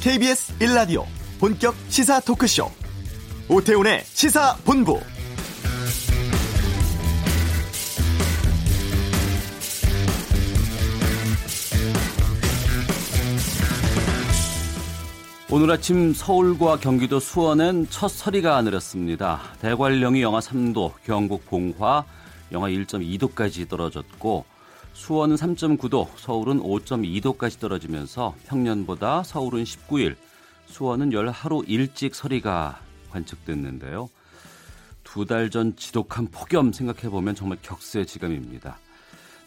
KBS 1라디오 본격 시사 토크쇼 오태훈의 시사본부 오늘 아침 서울과 경기도 수원엔 첫 서리가 내렸습니다. 대관령이 영하 3도, 경북 봉화 영하 1.2도까지 떨어졌고 수원은 3.9도, 서울은 5.2도까지 떨어지면서 평년보다 서울은 19일, 수원은 열 하루 일찍 서리가 관측됐는데요. 두 달 전 지독한 폭염 생각해보면 정말 격세지감입니다.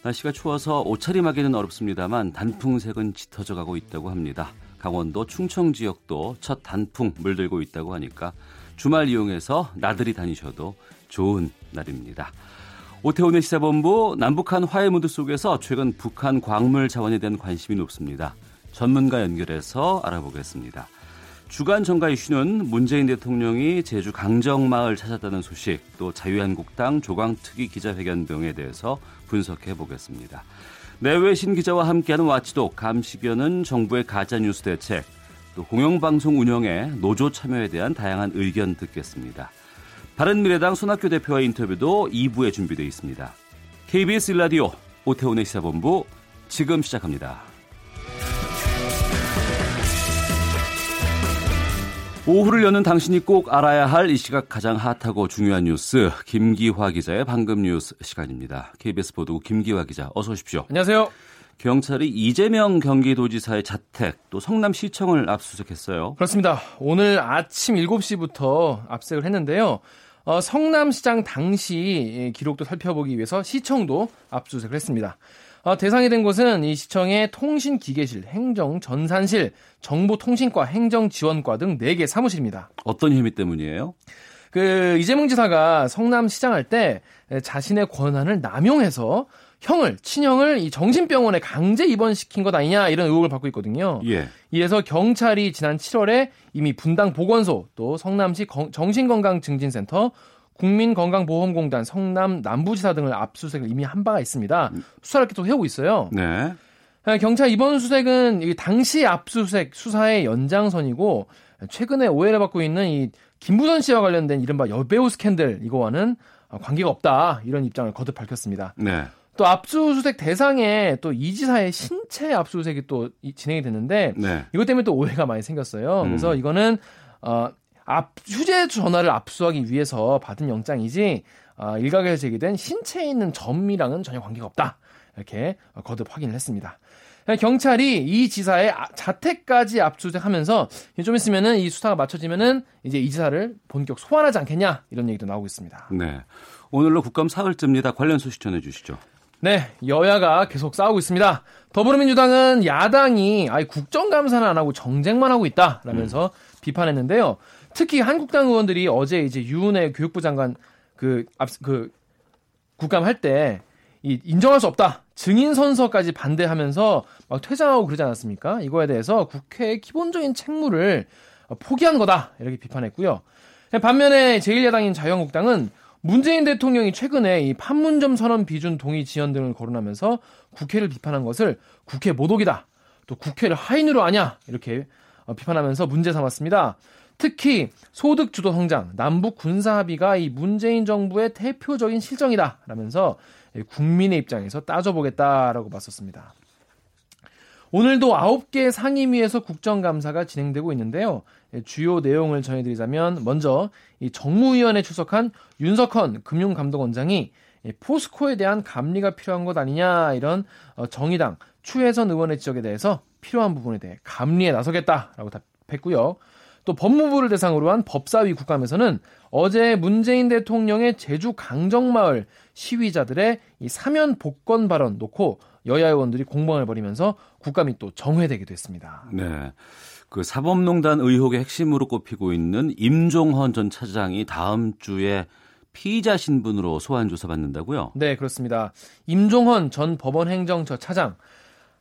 날씨가 추워서 옷차림하기는 어렵습니다만 단풍색은 짙어져 가고 있다고 합니다. 강원도 충청 지역도 첫 단풍 물들고 있다고 하니까 주말 이용해서 나들이 다니셔도 좋은 날입니다. 오태훈의 시사본부 남북한 화해 무드 속에서 최근 북한 광물 자원에 대한 관심이 높습니다. 전문가 연결해서 알아보겠습니다. 주간 정가 이슈는 문재인 대통령이 제주 강정마을 찾았다는 소식, 또 자유한국당 조광특위 기자회견 등에 대해서 분석해 보겠습니다. 내외신 기자와 함께하는 와치독 감시견은 정부의 가짜뉴스 대책 또 공영방송 운영에 노조 참여에 대한 다양한 의견 듣겠습니다. 바른미래당 손학규 대표와 인터뷰도 2부에 준비되어 있습니다. KBS 일라디오 오태훈의 시사본부 지금 시작합니다. 오후를 여는 당신이 꼭 알아야 할 이 시각 가장 핫하고 중요한 뉴스 김기화 기자의 방금 뉴스 시간입니다. KBS 보도국 김기화 기자 어서 오십시오. 안녕하세요. 경찰이 이재명 경기도지사의 자택 또 성남시청을 압수수색했어요. 그렇습니다. 오늘 아침 7시부터 압색을 했는데요. 어, 성남시장 당시 기록도 살펴보기 위해서 시청도 압수수색을 했습니다. 어, 대상이 된 곳은 이 시청의 통신기계실, 행정전산실, 정보통신과, 행정지원과 등 4개 사무실입니다. 어떤 혐의 때문이에요? 그 이재명 지사가 성남시장 할 때 자신의 권한을 남용해서 형을 친형을 이 정신병원에 강제 입원시킨 것 아니냐 이런 의혹을 받고 있거든요. 예. 이래서 경찰이 지난 7월에 이미 분당 보건소 또 성남시 정신건강증진센터 국민건강보험공단 성남 남부지사 등을 압수수색을 이미 한 바가 있습니다. 수사를 계속 해오고 있어요. 네. 경찰 이번 수색은 당시 압수수색 수사의 연장선이고 최근에 오해를 받고 있는 이 김부선 씨와 관련된 이른바 여배우 스캔들 이거와는 관계가 없다 이런 입장을 거듭 밝혔습니다. 네. 또 압수수색 대상에 또 이 지사의 신체 압수수색이 또 진행이 됐는데 네. 이것 때문에 또 오해가 많이 생겼어요. 그래서 음. 이거는 어 압, 휴대 전화를 압수하기 위해서 받은 영장이지 어, 일각에서 제기된 신체에 있는 점이랑은 전혀 관계가 없다. 이렇게 거듭 확인을 했습니다. 경찰이 이 지사의 아, 자택까지 압수수색하면서 좀 있으면은 이 수사가 맞춰지면은 이제 이 지사를 본격 소환하지 않겠냐 이런 얘기도 나오고 있습니다. 네. 오늘로 국감 사흘째입니다. 관련 소식 전해 주시죠. 네, 여야가 계속 싸우고 있습니다. 더불어민주당은 야당이 아예 국정감사는 안 하고 정쟁만 하고 있다라면서 음. 비판했는데요. 특히 한국당 의원들이 어제 이제 유은혜 교육부 장관 그, 앞, 그 국감 할 때 이 인정할 수 없다. 증인 선서까지 반대하면서 막 퇴장하고 그러지 않았습니까? 이거에 대해서 국회의 기본적인 책무를 포기한 거다. 이렇게 비판했고요. 반면에 제1야당인 자유한국당은 문재인 대통령이 최근에 이 판문점 선언 비준 동의 지연 등을 거론하면서 국회를 비판한 것을 국회 모독이다. 또 국회를 하인으로 아냐 이렇게 비판하면서 문제 삼았습니다. 특히 소득 주도 성장, 남북 군사 합의가 이 문재인 정부의 대표적인 실정이다. 라면서 국민의 입장에서 따져보겠다라고 봤었습니다. 오늘도 9개 상임위에서 국정감사가 진행되고 있는데요. 주요 내용을 전해드리자면 먼저 이 정무위원회 출석한 윤석헌 금융감독원장이 포스코에 대한 감리가 필요한 것 아니냐 이런 어, 정의당 추혜선 의원의 지적에 대해서 필요한 부분에 대해 감리에 나서겠다라고 답했고요. 또 법무부를 대상으로 한 법사위 국감에서는 어제 문재인 대통령의 제주 강정마을 시위자들의 이 사면 복권 발언 놓고 여야 의원들이 공방을 벌이면서 국감이 또 정회되기도 했습니다. 네. 그 사법농단 의혹의 핵심으로 꼽히고 있는 임종헌 전 차장이 다음 주에 피의자 신분으로 소환 조사받는다고요? 네, 그렇습니다. 임종헌 전 법원 행정처 차장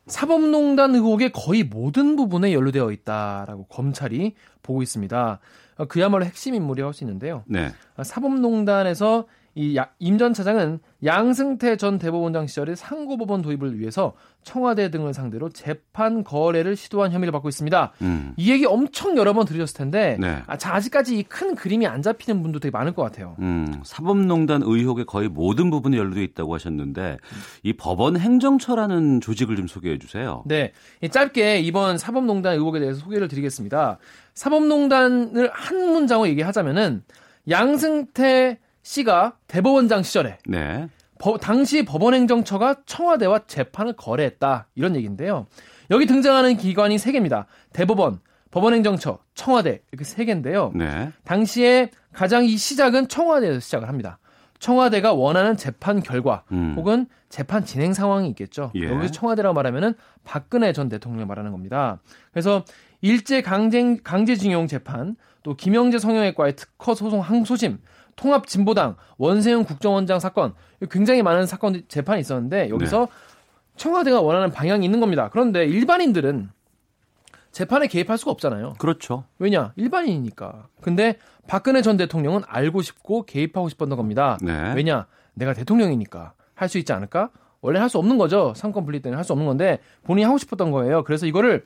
사법농단 의혹의 거의 모든 부분에 연루되어 있다라고 검찰이 보고 있습니다. 그야말로 핵심 인물이라고 할 수 있는데요. 네. 사법농단에서 이 임 전 차장은 양승태 전 대법원장 시절에 상고법원 도입을 위해서 청와대 등을 상대로 재판 거래를 시도한 혐의를 받고 있습니다. 음. 이 얘기 엄청 여러 번 들으셨을 텐데 네. 아, 자, 아직까지 이 큰 그림이 안 잡히는 분도 되게 많을 것 같아요. 음, 사법농단 의혹의 거의 모든 부분이 연루돼 있다고 하셨는데 이 법원 행정처라는 조직을 좀 소개해 주세요. 네, 짧게 이번 사법농단 의혹에 대해서 소개를 드리겠습니다. 사법농단을 한 문장으로 얘기하자면은 양승태 씨가 대법원장 시절에 네. 법, 당시 법원행정처가 청와대와 재판을 거래했다 이런 얘기인데요. 여기 등장하는 기관이 세 개입니다. 대법원, 법원행정처, 청와대 이렇게 세 개인데요. 네. 당시에 가장 이 시작은 청와대에서 시작을 합니다. 청와대가 원하는 재판 결과 음. 혹은 재판 진행 상황이 있겠죠. 예. 여기서 청와대라고 말하면은 박근혜 전 대통령 말하는 겁니다. 그래서 일제 강제 강제징용 재판, 또 김영재 성형외과의 특허 소송 항소심, 통합 진보당 원세훈 국정원장 사건 굉장히 많은 사건 재판이 있었는데 여기서 네. 청와대가 원하는 방향이 있는 겁니다. 그런데 일반인들은 재판에 개입할 수가 없잖아요. 그렇죠. 왜냐? 일반인이니까. 근데 박근혜 전 대통령은 알고 싶고 개입하고 싶었던 겁니다. 네. 왜냐? 내가 대통령이니까 할 수 있지 않을까? 원래 할 수 없는 거죠. 상권 분리 때문에 할수 없는 건데 본인이 하고 싶었던 거예요. 그래서 이거를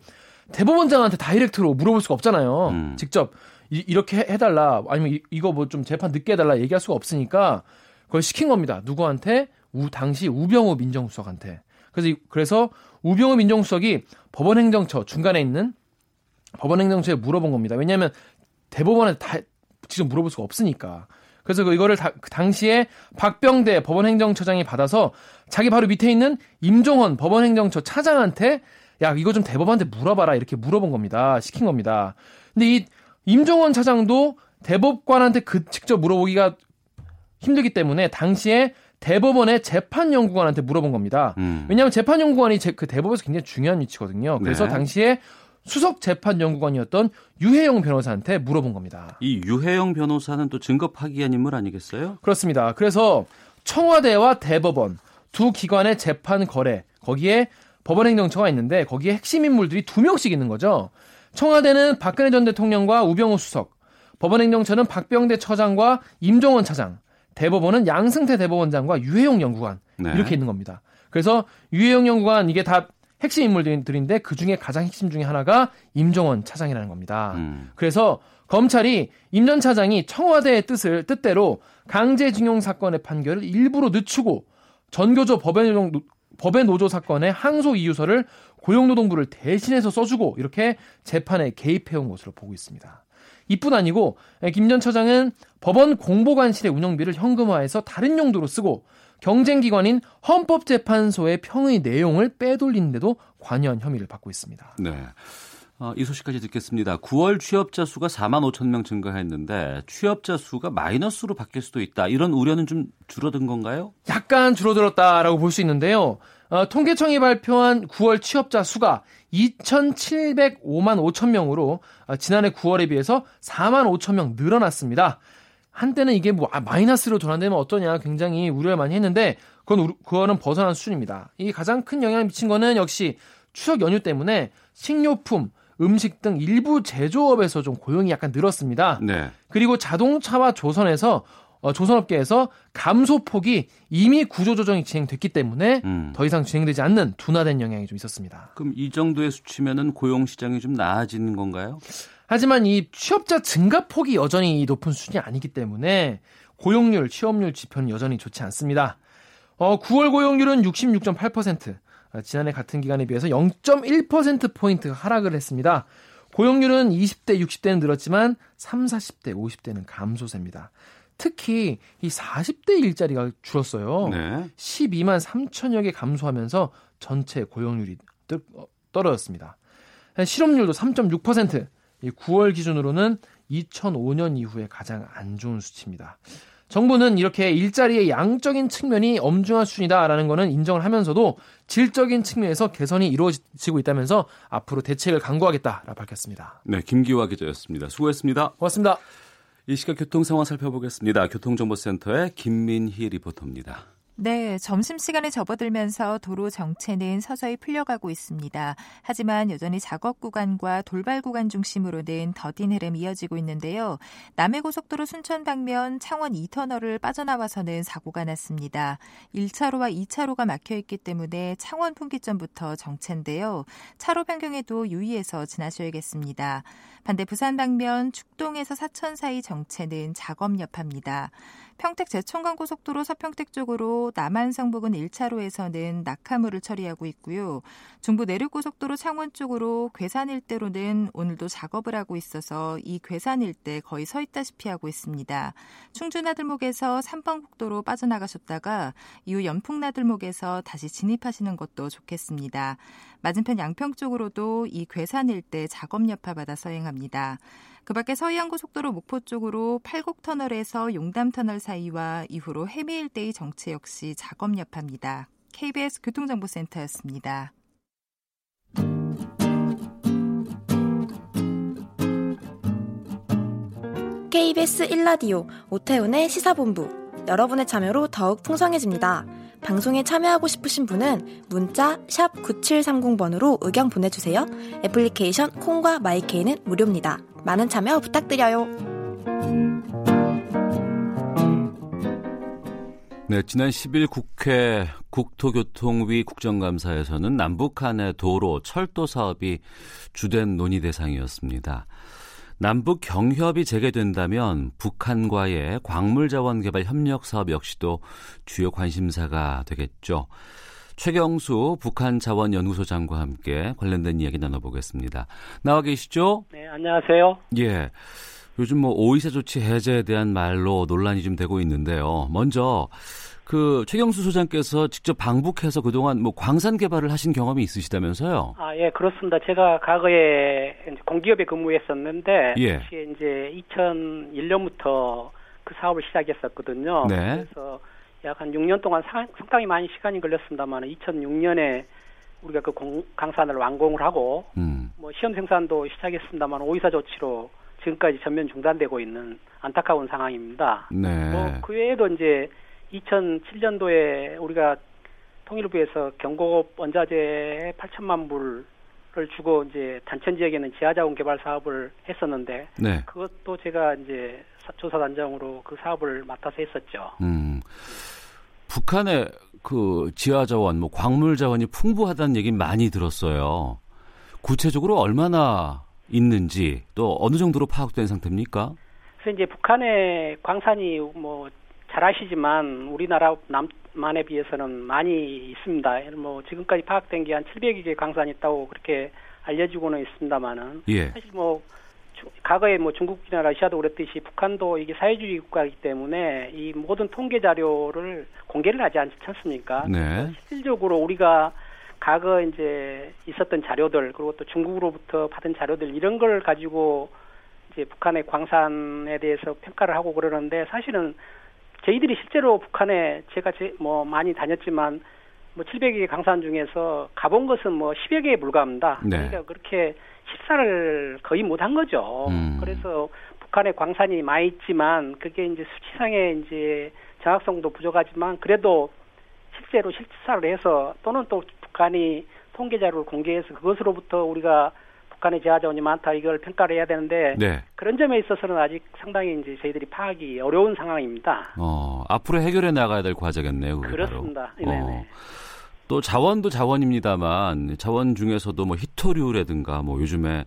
대법원장한테 다이렉트로 물어볼 수가 없잖아요. 음. 직접 이, 렇게 해달라 아니면 이, 거 뭐 좀 재판 늦게 해달라 얘기할 수가 없으니까 그걸 시킨 겁니다. 누구한테? 우, 당시 우병우 민정수석한테. 그래서, 그래서 우병우 민정수석이 법원행정처 중간에 있는 법원행정처에 물어본 겁니다. 왜냐하면 대법원에 다 직접 물어볼 수가 없으니까. 그래서 그 이거를 다, 그 당시에 박병대 법원행정처장이 받아서 자기 바로 밑에 있는 임종헌 법원행정처 차장한테 야 이거 좀 대법원한테 물어봐라 이렇게 물어본 겁니다. 시킨 겁니다. 근데 이 임종원 차장도 대법관한테 그 직접 물어보기가 힘들기 때문에 당시에 대법원의 재판연구관한테 물어본 겁니다. 음. 왜냐하면 재판연구관이 제, 그 대법에서 굉장히 중요한 위치거든요. 그래서 네. 당시에 수석 재판연구관이었던 유해영 변호사한테 물어본 겁니다. 이 유해영 변호사는 또 증거 파기한 인물 아니겠어요? 그렇습니다. 그래서 청와대와 대법원 두 기관의 재판 거래 거기에 법원행정처가 있는데 거기에 핵심 인물들이 두 명씩 있는 거죠. 청와대는 박근혜 전 대통령과 우병우 수석, 법원행정처는 박병대 처장과 임종원 차장, 대법원은 양승태 대법원장과 유해용 연구관 네. 이렇게 있는 겁니다. 그래서 유해용 연구관 이게 다 핵심 인물들인데 그 중에 가장 핵심 중에 하나가 임종원 차장이라는 겁니다. 음. 그래서 검찰이 임 전 차장이 청와대의 뜻을 뜻대로 강제징용 사건의 판결을 일부러 늦추고 전교조 법의 법의 노조 사건의 항소 이유서를 고용노동부를 대신해서 써주고 이렇게 재판에 개입해온 것으로 보고 있습니다. 이뿐 아니고 김 전 처장은 법원 공보관실의 운영비를 현금화해서 다른 용도로 쓰고 경쟁기관인 헌법재판소의 평의 내용을 빼돌리는데도 관여한 혐의를 받고 있습니다. 네. 어, 이 소식까지 듣겠습니다. 9월 취업자 수가 4만 5천 명 증가했는데 취업자 수가 마이너스로 바뀔 수도 있다. 이런 우려는 좀 줄어든 건가요? 약간 줄어들었다라고 볼 수 있는데요. 어, 통계청이 발표한 9월 취업자 수가 2,705만 5천 명으로 어, 지난해 9월에 비해서 4만 5천 명 늘어났습니다. 한때는 이게 뭐 아, 마이너스로 전환되면 어떠냐 굉장히 우려를 많이 했는데 그건 그거는 벗어난 수준입니다. 이 가장 큰 영향을 미친 거는 역시 추석 연휴 때문에 식료품, 음식 등 일부 제조업에서 좀 고용이 약간 늘었습니다. 네. 그리고 자동차와 조선에서 어, 조선업계에서 감소폭이 이미 구조조정이 진행됐기 때문에 음. 더 이상 진행되지 않는 둔화된 영향이 좀 있었습니다. 그럼 이 정도의 수치면은 고용 시장이 좀 나아지는 건가요? 하지만 이 취업자 증가폭이 여전히 높은 수준이 아니기 때문에 고용률, 취업률 지표는 여전히 좋지 않습니다. 어, 9월 고용률은 66.8%, 어, 지난해 같은 기간에 비해서 0.1%포인트 하락을 했습니다. 고용률은 20대, 60대는 늘었지만 3, 40대, 50대는 감소세입니다. 특히 이 40대 일자리가 줄었어요. 네. 12만 3천여 개 감소하면서 전체 고용률이 어, 떨어졌습니다. 실업률도 3.6%, 이 9월 기준으로는 2005년 이후에 가장 안 좋은 수치입니다. 정부는 이렇게 일자리의 양적인 측면이 엄중한 수준이다라는 것은 인정을 하면서도 질적인 측면에서 개선이 이루어지고 있다면서 앞으로 대책을 강구하겠다라 밝혔습니다. 네, 김기화 기자였습니다. 수고했습니다. 고맙습니다. 이 시각 교통 상황 살펴보겠습니다. 교통정보센터의 김민희 리포터입니다. 네, 점심시간에 접어들면서 도로 정체는 서서히 풀려가고 있습니다. 하지만 여전히 작업 구간과 돌발 구간 중심으로는 더딘 흐름이 이어지고 있는데요. 남해고속도로 순천 방면 창원 2터널을 빠져나와서는 사고가 났습니다. 1차로와 2차로가 막혀있기 때문에 창원 분기점부터 정체인데요. 차로 변경에도 유의해서 지나셔야겠습니다. 반대 부산 방면 축동에서 사천 사이 정체는 작업 여파입니다. 평택 제천간고속도로 서평택 쪽으로 남한성 부근 1차로에서는 낙하물을 처리하고 있고요. 중부 내륙고속도로 창원 쪽으로 괴산 일대로는 오늘도 작업을 하고 있어서 이 괴산 일대 거의 서 있다시피 하고 있습니다. 충주나들목에서 3번 국도로 빠져나가셨다가 이후 연풍나들목에서 다시 진입하시는 것도 좋겠습니다. 맞은편 양평 쪽으로도 이 괴산 일대 작업 여파 받아 서행합니다. 그 밖에 서해안고 속도로 목포 쪽으로 팔곡터널에서 용담터널 사이와 이후로 해미 일대의 정체 역시 작업 여파입니다. KBS 교통정보센터였습니다. KBS 1라디오 오태훈의 시사본부 여러분의 참여로 더욱 풍성해집니다. 방송에 참여하고 싶으신 분은 문자 9730번으로 의견 보내주세요. 애플리케이션 콩과 마이케이는 무료입니다. 많은 참여 부탁드려요. 네, 지난 10일 국회 국토교통위 국정감사에서는 남북 간의 도로, 철도 사업이 주된 논의 대상이었습니다. 남북 경협이 재개된다면 북한과의 광물 자원 개발 협력 사업 역시도 주요 관심사가 되겠죠. 최경수 북한 자원 연구소장과 함께 관련된 이야기 나눠보겠습니다. 나와 계시죠? 네, 안녕하세요. 예. 요즘 뭐 오이사 조치 해제에 대한 말로 논란이 좀 되고 있는데요. 먼저 그 최경수 소장께서 직접 방북해서 그동안 뭐 광산 개발을 하신 경험이 있으시다면서요? 아, 예, 그렇습니다. 제가 과거에 공기업에 근무했었는데 예. 당시에 이제 2001년부터 그 사업을 시작했었거든요. 네. 그래서 약 한 6년 동안 상, 상당히 많이 시간이 걸렸습니다만 2006년에 우리가 그 공, 강산을 완공을 하고 음. 뭐 시험 생산도 시작했습니다만 오이사 조치로 지금까지 전면 중단되고 있는 안타까운 상황입니다. 네. 뭐그 외에도 이제 2007년도에 우리가 통일부에서 경고급 원자재 8천만 불을 주고 이제 단천 지역에는 지하자원 개발 사업을 했었는데 네. 그것도 제가 이제 사- 조사단장으로 그 사업을 맡아서 했었죠. 음. 북한의 그 지하 자원, 뭐 광물 자원이 풍부하다는 얘기 많이 들었어요. 구체적으로 얼마나 있는지 또 어느 정도로 파악된 상태입니까? 그래서 이제 북한의 광산이 뭐 잘 아시지만 우리나라 남만에 비해서는 많이 있습니다. 뭐 지금까지 파악된 게 한 700여 개 광산이 있다고 그렇게 알려지고는 있습니다만은 예. 사실 뭐 주- 과거에 뭐 중국이나 러시아도 그랬듯이 북한도 이게 사회주의 국가이기 때문에 이 모든 통계 자료를 공개를 하지 않지 않습니까? 네. 실질적으로 우리가 과거 이제 있었던 자료들 그리고 또 중국으로부터 받은 자료들 이런 걸 가지고 이제 북한의 광산에 대해서 평가를 하고 그러는데 사실은 저희들이 실제로 북한에 제가 제, 뭐 많이 다녔지만 뭐 700여 개 강산 중에서 가본 것은 뭐 10여 개에 불과합니다. 네. 그러니까 그렇게 식사를 거의 못 한 거죠. 음. 그래서 북한에 광산이 많이 있지만 그게 이제 수치상의 이제 정확성도 부족하지만 그래도 실제로 실사를 해서 또는 또 북한이 통계 자료를 공개해서 그것으로부터 우리가 북한의 지하자원이 많다 이걸 평가를 해야 되는데 네. 그런 점에 있어서는 아직 상당히 이제 저희들이 파악이 어려운 상황입니다. 어, 앞으로 해결해 나가야 될 과제겠네요. 그렇습니다. 바로. 네네. 어. 또 자원도 자원입니다만 자원 중에서도 뭐 히토류라든가 뭐 요즘에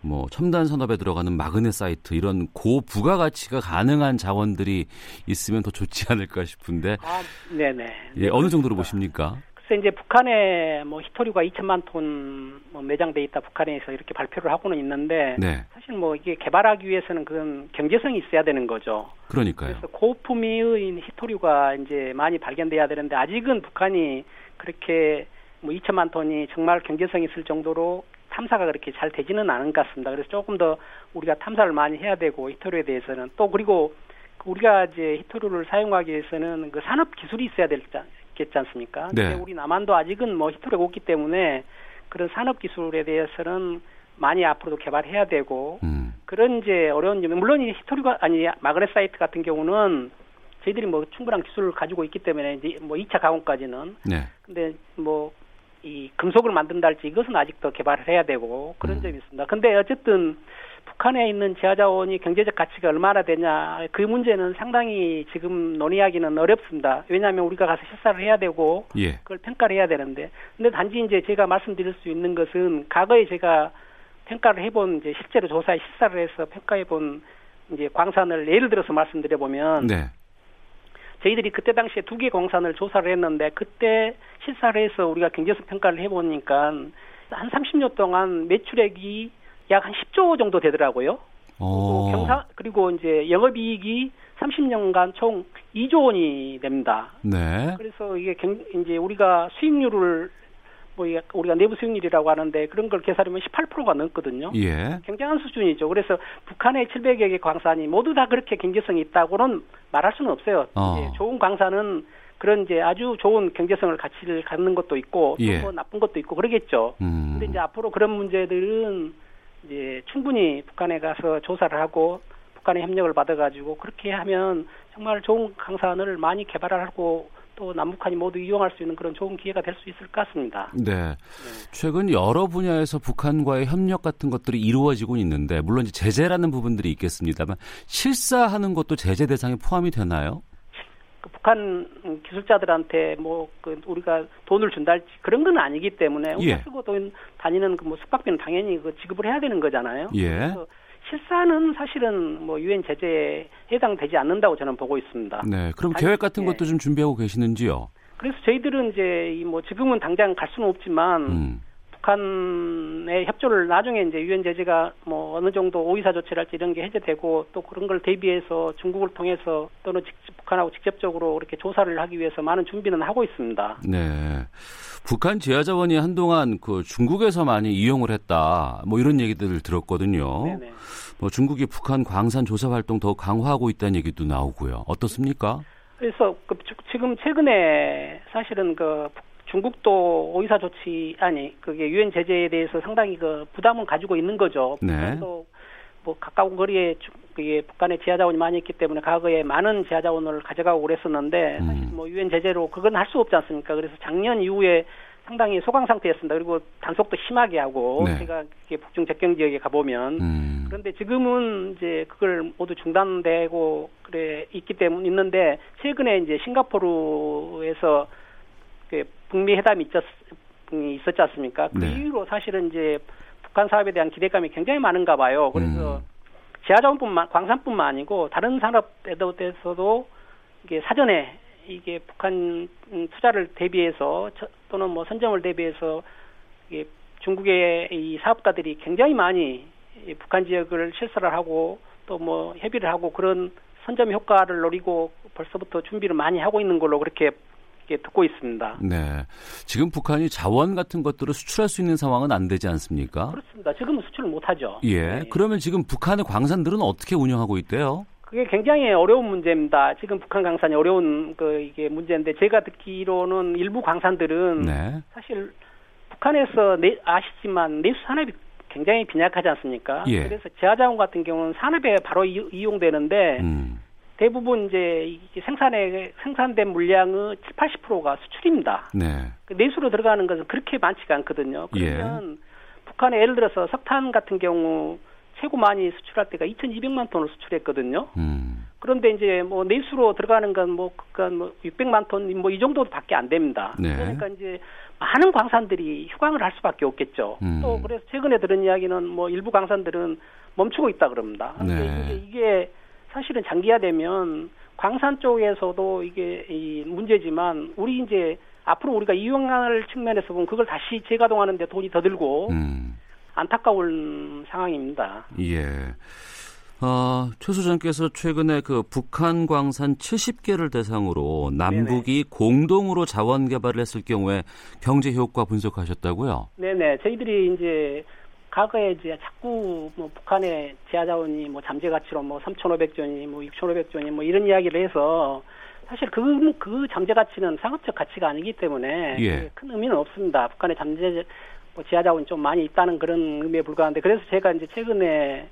뭐 첨단 산업에 들어가는 마그네 사이트 이런 고부가 가치가 가능한 자원들이 있으면 더 좋지 않을까 싶은데 아, 네네. 예, 어느 정도로 보십니까? 글쎄 이제 북한에 뭐 히토류가 2천만 톤 뭐 매장돼 있다 북한에서 이렇게 발표를 하고는 있는데 네. 사실 뭐 이게 개발하기 위해서는 그런 경제성이 있어야 되는 거죠. 그러니까요. 그래서 고품위의 히토류가 이제 많이 발견돼야 되는데 아직은 북한이 그렇게 뭐 2천만 톤이 정말 경제성이 있을 정도로 탐사가 그렇게 잘 되지는 않은 것 같습니다. 그래서 조금 더 우리가 탐사를 많이 해야 되고 히토류에 대해서는 또 그리고 그 우리가 이제 히토류를 사용하기 위해서는 그 산업 기술이 있어야 되겠지 않습니까? 네. 근데 우리 남한도 아직은 뭐 히토류가 없기 때문에 그런 산업 기술에 대해서는 많이 앞으로도 개발해야 되고 음. 그런 이제 어려운 점이 물론 이 히토류가 아니 마그네사이트 같은 경우는 저희들이 뭐 충분한 기술을 가지고 있기 때문에 이제 뭐 2차 가공까지는 네. 근데 뭐 이 금속을 만든다 할지 이것은 아직 더 개발을 해야 되고 그런 음. 점이 있습니다. 근데 어쨌든 북한에 있는 지하자원이 경제적 가치가 얼마나 되냐 그 문제는 상당히 지금 논의하기는 어렵습니다. 왜냐하면 우리가 가서 실사를 해야 되고 예. 그걸 평가를 해야 되는데 근데 단지 이제 제가 말씀드릴 수 있는 것은 과거에 제가 평가를 해본 이제 실제로 조사에 실사를 해서 평가해본 이제 광산을 예를 들어서 말씀드려 보면 네. 저희들이 그때 당시에 두 개 광산을 조사를 했는데 그때 실사를 해서 우리가 경제성 평가를 해보니까 한 30년 동안 매출액이 약 한 10조 정도 되더라고요. 어. 그리고 경사 그리고 이제 영업이익이 30년간 총 2조 원이 됩니다. 네. 그래서 이게 경, 이제 우리가 수익률을 뭐 우리가 내부 수익률이라고 하는데 그런 걸 계산하면 18%가 넘거든요. 예. 굉장한 수준이죠. 그래서 북한의 700여 개 광산이 모두 다 그렇게 경제성이 있다고는 말할 수는 없어요. 어. 좋은 광산은 그런 이제 아주 좋은 경제성을 가치를 갖는 것도 있고 또 예. 뭐 나쁜 것도 있고 그러겠죠. 음. 근데 이제 앞으로 그런 문제들은 이제 충분히 북한에 가서 조사를 하고 북한의 협력을 받아가지고 그렇게 하면 정말 좋은 강산을 많이 개발하고 또 남북한이 모두 이용할 수 있는 그런 좋은 기회가 될 수 있을 것 같습니다. 네. 최근 여러 분야에서 북한과의 협력 같은 것들이 이루어지고 있는데 물론 제재라는 부분들이 있겠습니다만 실사하는 것도 제재 대상에 포함이 되나요? 그 북한 기술자들한테 뭐 그 우리가 돈을 준달지 그런 건 아니기 때문에 우리가 예. 쓰고 돈 다니는 그 뭐 숙박비는 당연히 그 지급을 해야 되는 거잖아요. 예. 그래서 실사는 사실은 뭐 유엔 제재에 해당되지 않는다고 저는 보고 있습니다. 네. 그럼 아니, 계획 같은 예. 것도 좀 준비하고 계시는지요? 그래서 저희들은 이제 이뭐 지금은 당장 갈 수는 없지만 음. 북한의 협조를 나중에 이제 유엔 제재가 뭐 어느 정도 오이사 조치랄지 이런 게 해제되고 또 그런 걸 대비해서 중국을 통해서 또는 직접 북한하고 직접적으로 이렇게 조사를 하기 위해서 많은 준비는 하고 있습니다. 네. 북한 지하자원이 한동안 그 중국에서 많이 이용을 했다. 뭐 이런 얘기들을 들었거든요. 네네. 뭐 중국이 북한 광산 조사 활동 더 강화하고 있다는 얘기도 나오고요. 어떻습니까? 그래서 그 주- 지금 최근에 사실은 그 북- 중국도 오이사 조치 아니 그게 유엔 제재에 대해서 상당히 그 부담을 가지고 있는 거죠. 네. 뭐 가까운 거리에 주- 그게 북한에 지하 자원이 많이 있기 때문에 과거에 많은 지하 자원을 가져가고 그랬었는데 사실 음. 뭐 유엔 제재로 그건 할 수 없지 않습니까? 그래서 작년 이후에 상당히 소강 상태였습니다. 그리고 단속도 심하게 하고 네. 제가 이렇게 북중 접경 지역에 가보면 음. 그런데 지금은 이제 그걸 모두 중단되고 그래 있기 때문 있는데 최근에 이제 싱가포르에서 그 북미 회담이 있었, 이 있었지 않습니까? 그 네. 이후로 사실은 이제 북한 사업에 대한 기대감이 굉장히 많은가 봐요. 그래서 음. 지하자원뿐만 광산뿐만 아니고 다른 산업에도 대해서도 이게 사전에 이게 북한 음, 투자를 대비해서 저- 또는 뭐 선점을 대비해서 이게 중국의 이 사업가들이 굉장히 많이 이 북한 지역을 실사를 하고 또 뭐 협의를 하고 그런 선점 효과를 노리고 벌써부터 준비를 많이 하고 있는 걸로 그렇게 이렇게 듣고 있습니다. 네. 지금 북한이 자원 같은 것들을 수출할 수 있는 상황은 안 되지 않습니까? 그렇습니다. 지금은 수출을 못 하죠. 예. 네. 그러면 지금 북한의 광산들은 어떻게 운영하고 있대요? 그게 굉장히 어려운 문제입니다. 지금 북한 강산이 어려운 그 이게 문제인데 제가 듣기로는 일부 광산들은 네. 사실 북한에서 내, 아시지만 내수 산업이 굉장히 빈약하지 않습니까? 예. 그래서 지하자원 같은 경우는 산업에 바로 이, 이용되는데 음. 대부분 이제 생산에 생산된 물량의 7, 80%가 수출입니다. 네. 그 내수로 들어가는 것은 그렇게 많지가 않거든요. 예. 그러면 북한에 예를 들어서 석탄 같은 경우 최고 많이 수출할 때가 2,200만 톤을 수출했거든요. 음. 그런데 이제 뭐 내수로 들어가는 건뭐 그간 뭐 600만 톤 뭐 이 정도밖에 안 됩니다. 네. 그러니까 이제 많은 광산들이 휴강을 할 수밖에 없겠죠. 음. 또 그래서 최근에 들은 이야기는 뭐 일부 광산들은 멈추고 있다 그럽니다. 네. 이게 사실은 장기화되면 광산 쪽에서도 이게 이 문제지만 우리 이제 앞으로 우리가 이용할 측면에서 보면 그걸 다시 재가동하는데 돈이 더 들고 음. 안타까운 상황입니다. 예. 어, 최 소장께서 최근에 그 북한 광산 70개를 대상으로 남북이 공동으로 자원 개발을 했을 경우에 경제 효과 분석하셨다고요? 네네. 저희들이 이제 과거에 이제 자꾸 뭐 북한의 지하자원이 뭐 잠재 가치로 뭐 3,500조니 뭐 6,500조니 뭐 이런 이야기를 해서 사실 그, 그 잠재 가치는 상업적 가치가 아니기 때문에 예. 큰 의미는 없습니다. 북한의 잠재 뭐 지하자원이 좀 많이 있다는 그런 의미에 불과한데 그래서 제가 이제 최근에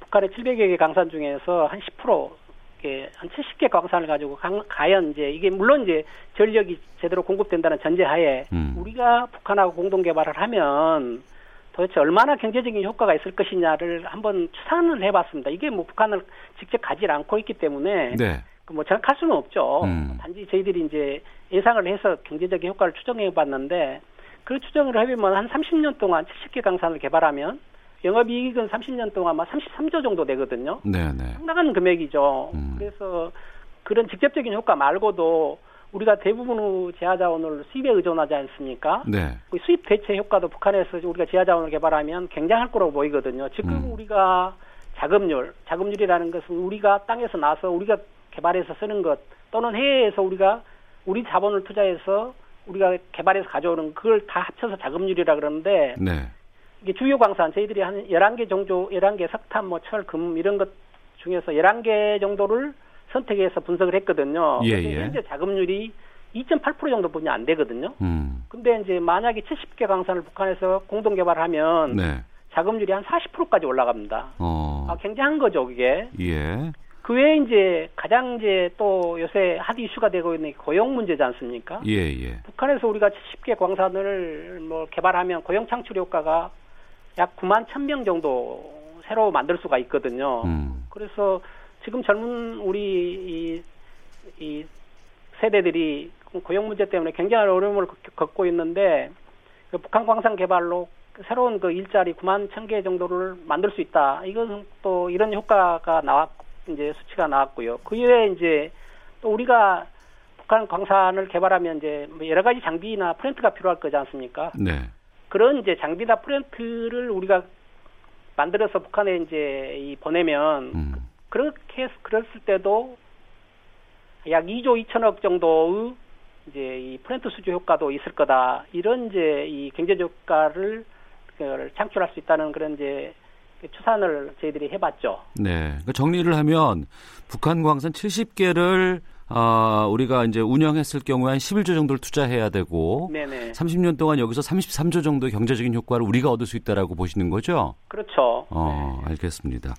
북한의 700여 개 강산 중에서 한 10%한 70개 광산을 가지고 강, 과연 이제 이게 물론 이제 전력이 제대로 공급된다는 전제하에 음. 우리가 북한하고 공동 개발을 하면 도대체 얼마나 경제적인 효과가 있을 것이냐를 한번 추산을 해봤습니다. 이게 뭐 북한을 직접 가지 않고 있기 때문에 네. 그뭐 정확할 수는 없죠. 음. 단지 저희들이 이제 예상을 해서 경제적인 효과를 추정해봤는데 그 추정을 해보면 한 30년 동안 70개 강산을 개발하면 영업이익은 30년 동안 막 33조 정도 되거든요. 네, 네. 상당한 금액이죠. 음. 그래서 그런 직접적인 효과 말고도 우리가 대부분의 제하자원을 수입에 의존하지 않습니까? 네. 그 수입 대체 효과도 북한에서 우리가 제하자원을 개발하면 굉장할 거라고 보이거든요. 지금 음. 우리가 자금률, 자금률이라는 것은 우리가 땅에서 나서 우리가 개발해서 쓰는 것 또는 해외에서 우리가 우리 자본을 투자해서 우리가 개발해서 가져오는 그걸 다 합쳐서 자금률이라 그러는데 네. 이게 주요 광산 저희들이 한 11개 정도 11개 석탄 뭐 철, 금 이런 것 중에서 11개 정도를 선택해서 분석을 했거든요. 예, 예. 현재 자금률이 2.8% 정도뿐이 안 되거든요. 음. 근데 이제 만약에 70개 광산을 북한에서 공동 개발하면 네. 자금률이 한 40%까지 올라갑니다. 어. 아, 굉장한 거죠, 그게. 예. 그 외에 이제 가장 이제 또 요새 핫 이슈가 되고 있는 게 고용 문제지 않습니까? 예, 예. 북한에서 우리가 70개 광산을 뭐 개발하면 고용 창출 효과가 약 9만 1000명 정도 새로 만들 수가 있거든요. 음. 그래서 지금 젊은 우리 이, 이 세대들이 고용 문제 때문에 굉장히 어려움을 겪- 겪고 있는데 그 북한 광산 개발로 새로운 그 일자리 9만 1000개 정도를 만들 수 있다. 이건 또 이런 효과가 나왔 이제 수치가 나왔고요. 그 이외에 이제 또 우리가 북한 광산을 개발하면 이제 뭐 여러 가지 장비나 프렌트가 필요할 거지 않습니까? 네. 그런 이제 장비나 플랜트를 우리가 만들어서 북한에 이제 이 보내면 음. 그렇게 그랬을 때도 약 2조 2천억 정도의 이제 이 플랜트 수주 효과도 있을 거다. 이런 이제 이 경제 효과를 그 창출할 수 있다는 그런 이제 추산을 저희들이 해봤죠. 네. 그러니까 정리를 하면 북한 광산 70개를 아, 우리가 이제 운영했을 경우에 한 11조 정도를 투자해야 되고 네네. 30년 동안 여기서 33조 정도의 경제적인 효과를 우리가 얻을 수 있다라고 보시는 거죠? 그렇죠. 어, 알겠습니다.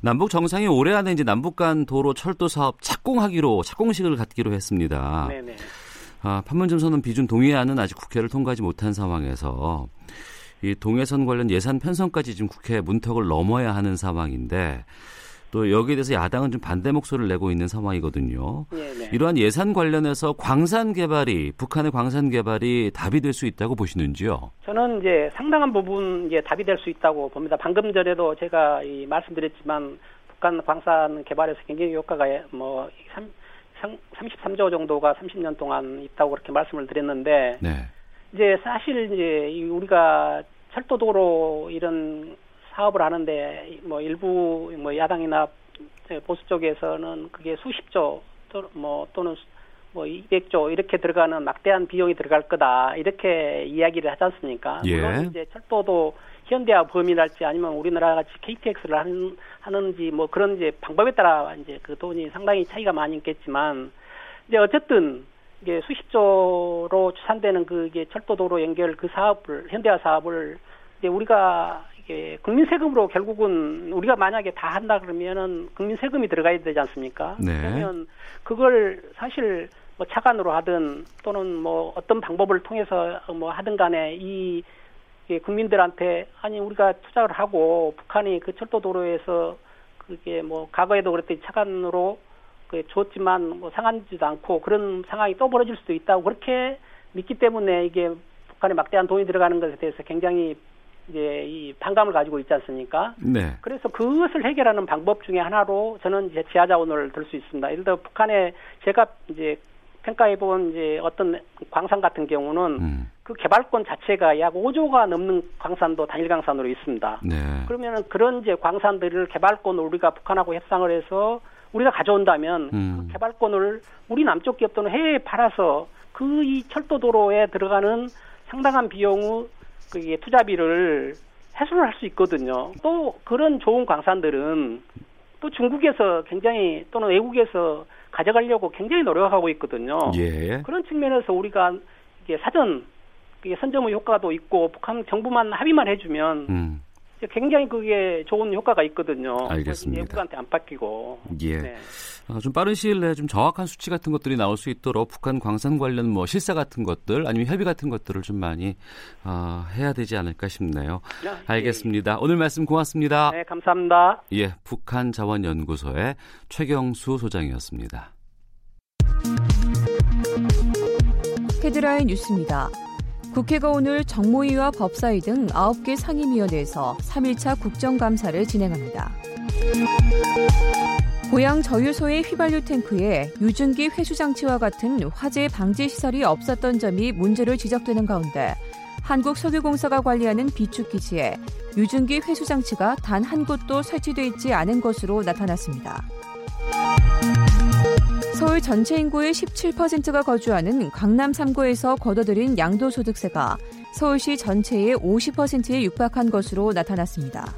남북 정상이 올해 안에 이제 남북 간 도로 철도 사업 착공하기로 착공식을 갖기로 했습니다. 네네. 아, 판문점 선언 비준 동의안은 아직 국회를 통과하지 못한 상황에서 이 동해선 관련 예산 편성까지 지금 국회 문턱을 넘어야 하는 상황인데 또 여기에 대해서 야당은 좀 반대 목소리를 내고 있는 상황이거든요. 네네. 이러한 예산 관련해서 광산 개발이 북한의 광산 개발이 답이 될 수 있다고 보시는지요? 저는 이제 상당한 부분 이제 답이 될 수 있다고 봅니다. 방금 전에도 제가 이 말씀드렸지만 북한 광산 개발에서 굉장히 효과가 뭐 3, 33조 정도가 30년 동안 있다고 그렇게 말씀을 드렸는데 네. 이제 사실 이제 이 우리가 철도도로 이런 사업을 하는데 뭐 일부 뭐 야당이나 보수 쪽에서는 그게 수십조 또 뭐 또는 뭐 200조 이렇게 들어가는 막대한 비용이 들어갈 거다 이렇게 이야기를 하지 않습니까? 예. 물론 이제 철도도 현대화 범위랄지 아니면 우리나라 같이 KTX를 하는 하는지 뭐 그런 이제 방법에 따라 이제 그 돈이 상당히 차이가 많이 있겠지만 이제 어쨌든 이게 수십조로 추산되는 그게 철도도로 연결 그 사업을 현대화 사업을 이제 우리가 이게 국민 세금으로 결국은 우리가 만약에 다 한다 그러면은 국민 세금이 들어가야 되지 않습니까? 네. 그러면 그걸 사실 뭐 차관으로 하든 또는 뭐 어떤 방법을 통해서 뭐 하든 간에 이 이게 국민들한테 아니 우리가 투자를 하고 북한이 그 철도 도로에서 그게 뭐 과거에도 그랬더니 차관으로 그 줬지만 뭐 상하지도 않고 그런 상황이 또 벌어질 수도 있다고 그렇게 믿기 때문에 이게 북한에 막대한 돈이 들어가는 것에 대해서 굉장히 이제 이 반감을 가지고 있지 않습니까? 네. 그래서 그것을 해결하는 방법 중에 하나로 저는 이제 지하 자원을 들 수 있습니다. 예를 들어 북한에 제가 이제 평가해 본 이제 어떤 광산 같은 경우는 음. 그 개발권 자체가 약 5조가 넘는 광산도 단일 광산으로 있습니다. 네. 그러면은 그런 이제 광산들을 개발권을 우리가 북한하고 협상을 해서 우리가 가져온다면 음. 그 개발권을 우리 남쪽 기업 또는 해외에 팔아서 그 이 철도 도로에 들어가는 상당한 비용의 그 이게 투자비를 해소를 할 수 있거든요. 또 그런 좋은 광산들은 또 중국에서 굉장히 또는 외국에서 가져가려고 굉장히 노력하고 있거든요. 예. 그런 측면에서 우리가 이게 사전 이게 선점의 효과도 있고 북한 정부만 합의만 해주면 음. 굉장히 그게 좋은 효과가 있거든요. 알겠습니다. 외국한테 안 바뀌고. 예. 네. 어, 좀 빠른 시일 내에 좀 정확한 수치 같은 것들이 나올 수 있도록 북한 광산 관련 뭐 실사 같은 것들 아니면 협의 같은 것들을 좀 많이 어, 해야 되지 않을까 싶네요. 야, 예, 알겠습니다. 예. 오늘 말씀 고맙습니다. 네, 감사합니다. 예, 북한 자원연구소의 최경수 소장이었습니다. 헤드라인 뉴스입니다. 국회가 오늘 정무위와 법사위 등 9개 상임위원회에서 3일차 국정감사를 진행합니다. 고향 저유소의 휘발유 탱크에 유증기 회수 장치와 같은 화재 방지 시설이 없었던 점이 문제로 지적되는 가운데 한국석유공사가 관리하는 비축기지에 유증기 회수 장치가 단 한 곳도 설치돼 있지 않은 것으로 나타났습니다. 서울 전체 인구의 17%가 거주하는 강남 3구에서 걷어들인 양도소득세가 서울시 전체의 50%에 육박한 것으로 나타났습니다.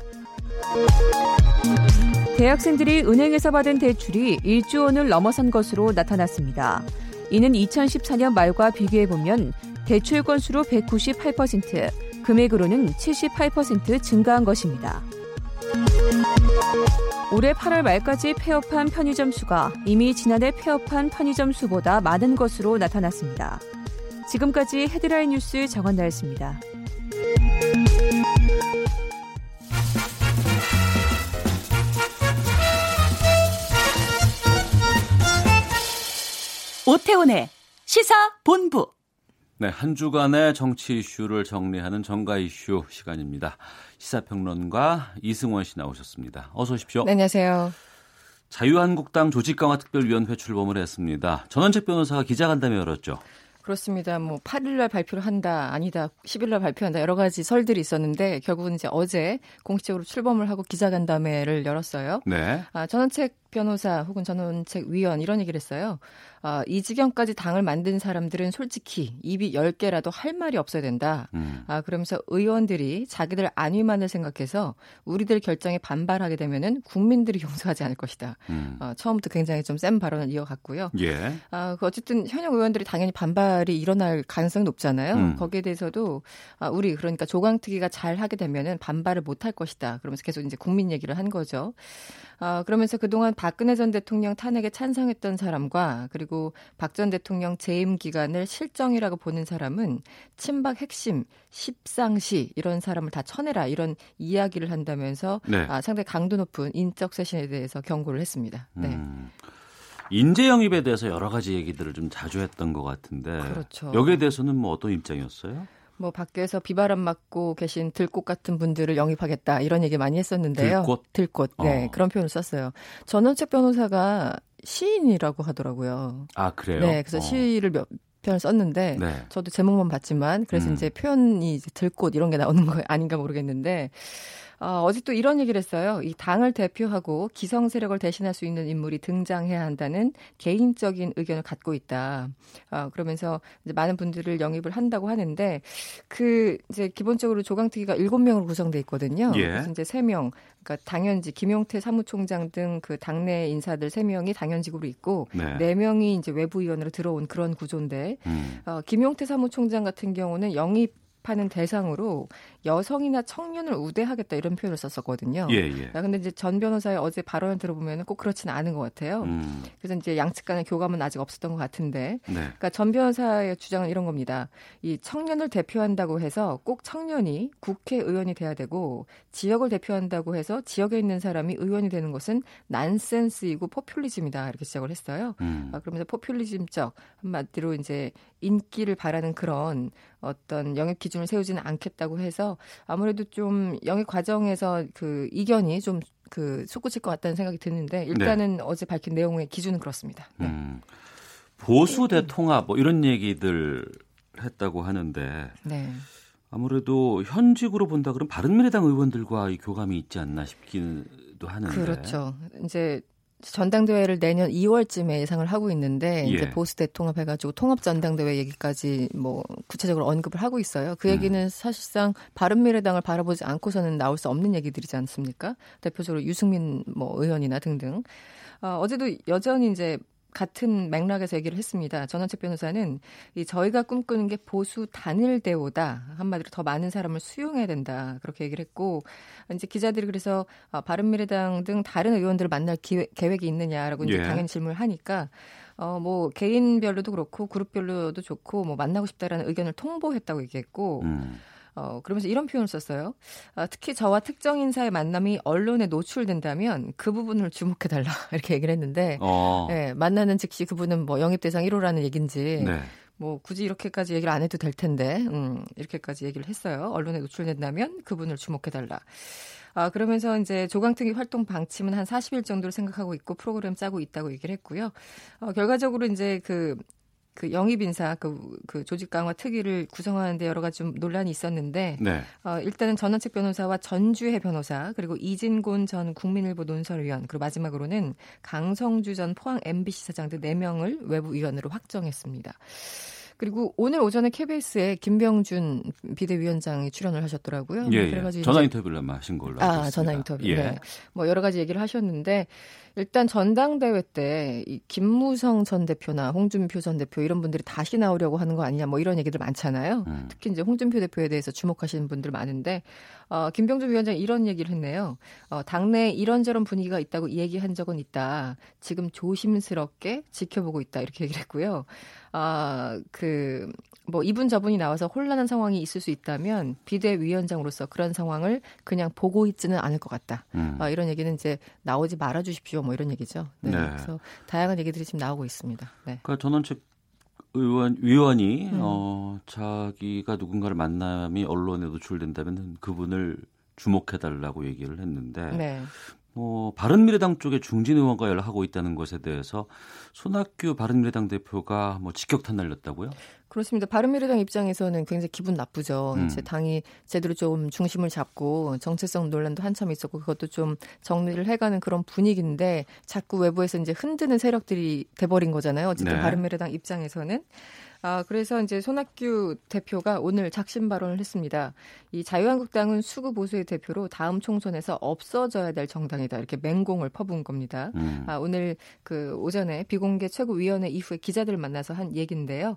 대학생들이 은행에서 받은 대출이 1조 원을 넘어선 것으로 나타났습니다. 이는 2014년 말과 비교해보면 대출 건수로 198%, 금액으로는 78% 증가한 것입니다. 올해 8월 말까지 폐업한 편의점 수가 이미 지난해 폐업한 편의점 수보다 많은 것으로 나타났습니다. 지금까지 헤드라인 뉴스 정원나였습니다. 오태훈의 시사 본부. 네, 한 주간의 정치 이슈를 정리하는 정가 이슈 시간입니다. 시사평론가 이승원 씨 나오셨습니다. 어서 오십시오. 네, 안녕하세요. 자유한국당 조직강화특별위원회 출범을 했습니다. 전원책 변호사가 기자간담회 열었죠. 그렇습니다. 뭐 8일 날 발표를 한다, 아니다, 10일 날 발표한다 여러 가지 설들이 있었는데 결국은 이제 어제 공식적으로 출범을 하고 기자간담회를 열었어요. 네. 아, 전원책 변호사 혹은 전원책 위원 이런 얘기를 했어요. 아, 이 지경까지 당을 만든 사람들은 솔직히 입이 10개라도 할 말이 없어야 된다. 음. 아, 그러면서 의원들이 자기들 안위만을 생각해서 우리들 결정에 반발하게 되면은 국민들이 용서하지 않을 것이다. 음. 아, 처음부터 굉장히 좀 센 발언을 이어갔고요. 예. 아, 그 어쨌든 현역 의원들이 당연히 반발이 일어날 가능성이 높잖아요. 음. 거기에 대해서도 아, 우리 그러니까 조강특위가 잘 하게 되면은 반발을 못 할 것이다. 그러면서 계속 이제 국민 얘기를 한 거죠. 아, 그러면서 그동안 박근혜 전 대통령 탄핵에 찬성했던 사람과 그리고 박 전 대통령 재임 기간을 실정이라고 보는 사람은 친박 핵심, 십상시 이런 사람을 다 쳐내라 이런 이야기를 한다면서 네. 아, 상당히 강도 높은 인적 쇄신에 대해서 경고를 했습니다. 네. 음. 인재 영입에 대해서 여러 가지 얘기들을 좀 자주 했던 것 같은데 그렇죠. 여기에 대해서는 뭐 어떤 입장이었어요? 뭐 밖에서 비바람 맞고 계신 들꽃 같은 분들을 영입하겠다 이런 얘기 많이 했었는데요. 들꽃? 들꽃. 네, 어. 그런 표현을 썼어요. 전원책 변호사가 시인이라고 하더라고요. 아, 그래요? 네, 그래서 어. 시를 몇 편을 썼는데 네. 저도 제목만 봤지만 그래서 음. 이제 표현이 이제 들꽃 이런 게 나오는 거 아닌가 모르겠는데 어, 어제 또 이런 얘기를 했어요. 이 당을 대표하고 기성 세력을 대신할 수 있는 인물이 등장해야 한다는 개인적인 의견을 갖고 있다. 어, 그러면서 이제 많은 분들을 영입을 한다고 하는데 그 이제 기본적으로 조강특위가 7명으로 구성돼 있거든요. 예. 그래서 이제 3명 그러니까 당연직 김용태 사무총장 등 그 당내 인사들 3명이 당연직으로 있고 네. 4명이 이제 외부 위원으로 들어온 그런 구조인데 음. 어, 김용태 사무총장 같은 경우는 영입 하는 대상으로 여성이나 청년을 우대하겠다 이런 표현을 썼었거든요. 예, 예. 근데 이제 전 변호사의 어제 발언을 들어보면 꼭 그렇지는 않은 것 같아요. 음. 그래서 이제 양측 간의 교감은 아직 없었던 것 같은데, 네. 그러니까 전 변호사의 주장은 이런 겁니다. 이 청년을 대표한다고 해서 꼭 청년이 국회의원이 돼야 되고 지역을 대표한다고 해서 지역에 있는 사람이 의원이 되는 것은 난센스이고 포퓰리즘이다 이렇게 시작을 했어요. 음. 아, 그러면서 포퓰리즘적 한마디로 이제 인기를 바라는 그런 어떤 영입 기준을 세우지는 않겠다고 해서 아무래도 좀 영입 과정에서 그 이견이 좀 그 솟구칠 것 같다는 생각이 드는데 일단은 네. 어제 밝힌 내용의 기준은 그렇습니다. 네. 음, 보수 대통합 뭐 이런 얘기들 했다고 하는데 네. 아무래도 현직으로 본다 그러면 바른미래당 의원들과 이 교감이 있지 않나 싶기도 하는데 그렇죠. 이제 전당대회를 내년 2월쯤에 예상을 하고 있는데 예. 이제 보수 대통합 해가지고 통합 전당대회 얘기까지 뭐 구체적으로 언급을 하고 있어요. 그 음. 얘기는 음. 사실상 바른미래당을 바라보지 않고서는 나올 수 없는 얘기들이지 않습니까? 대표적으로 유승민 뭐 의원이나 등등. 어, 어제도 여전히 이제 같은 맥락에서 얘기를 했습니다. 전원책 변호사는 이 저희가 꿈꾸는 게 보수 단일 대우다. 한마디로 더 많은 사람을 수용해야 된다. 그렇게 얘기를 했고 이제 기자들이 그래서 아, 바른미래당 등 다른 의원들을 만날 기회, 계획이 있느냐라고 이제 예. 당연히 질문을 하니까 어, 뭐, 개인별로도 그렇고, 그룹별로도 좋고, 뭐, 만나고 싶다라는 의견을 통보했다고 얘기했고, 음. 어, 그러면서 이런 표현을 썼어요. 아, 특히 저와 특정 인사의 만남이 언론에 노출된다면 그 부분을 주목해달라. 이렇게 얘기를 했는데, 어. 네, 만나는 즉시 그분은 뭐 영입 대상 1호라는 얘기인지, 네. 뭐 굳이 이렇게까지 얘기를 안 해도 될 텐데, 음, 이렇게까지 얘기를 했어요. 언론에 노출된다면 그분을 주목해달라. 아, 그러면서 이제 조강특위 활동 방침은 한 40일 정도로 생각하고 있고 프로그램 짜고 있다고 얘기를 했고요. 어, 결과적으로 이제 그 그 영입 인사 그, 그 조직 강화 특위를 구성하는데 여러 가지 좀 논란이 있었는데 네. 어, 일단은 전원책 변호사와 전주혜 변호사 그리고 이진곤 전 국민일보 논설위원 그리고 마지막으로는 강성주 전 포항 MBC 사장 등 4명을 외부 위원으로 확정했습니다. 그리고 오늘 오전에 KBS에 김병준 비대위원장이 출연을 하셨더라고요. 예, 예. 그래가지고 전화 인터뷰를 아마 하신 걸로 알고 아, 전화 인터뷰. 예. 네. 뭐 여러 가지 얘기를 하셨는데 일단 전당대회 때 이 김무성 전 대표나 홍준표 전 대표 이런 분들이 다시 나오려고 하는 거 아니냐 뭐 이런 얘기들 많잖아요. 음. 특히 이제 홍준표 대표에 대해서 주목하시는 분들 많은데 어, 김병준 위원장이 이런 얘기를 했네요. 어, 당내 이런저런 분위기가 있다고 얘기한 적은 있다. 지금 조심스럽게 지켜보고 있다. 이렇게 얘기를 했고요. 아, 그, 뭐, 이분 저분이 나와서 혼란한 상황이 있을 수 있다면 비대위원장으로서 그런 상황을 그냥 보고 있지는 않을 것 같다. 음. 아, 이런 얘기는 이제 나오지 말아 주십시오. 뭐 이런 얘기죠. 네. 네. 그래서 다양한 얘기들이 지금 나오고 있습니다. 네. 그러니까 전원책 의원 위원이 음. 어 자기가 누군가를 만남이 언론에 노출된다면 그분을 주목해 달라고 얘기를 했는데 네. 뭐 바른미래당 쪽에 중진 의원과 연락하고 있다는 것에 대해서 손학규 바른미래당 대표가 뭐 직격탄 날렸다고요? 그렇습니다. 바른미래당 입장에서는 굉장히 기분 나쁘죠. 음. 이제 당이 제대로 좀 중심을 잡고 정체성 논란도 한참 있었고 그것도 좀 정리를 해가는 그런 분위기인데 자꾸 외부에서 이제 흔드는 세력들이 돼버린 거잖아요. 어쨌든 네. 바른미래당 입장에서는. 아, 그래서 이제 손학규 대표가 오늘 작심 발언을 했습니다. 이 자유한국당은 수구 보수의 대표로 다음 총선에서 없어져야 될 정당이다. 이렇게 맹공을 퍼부은 겁니다. 음. 아, 오늘 그 오전에 비공개 최고위원회 이후에 기자들을 만나서 한 얘기인데요.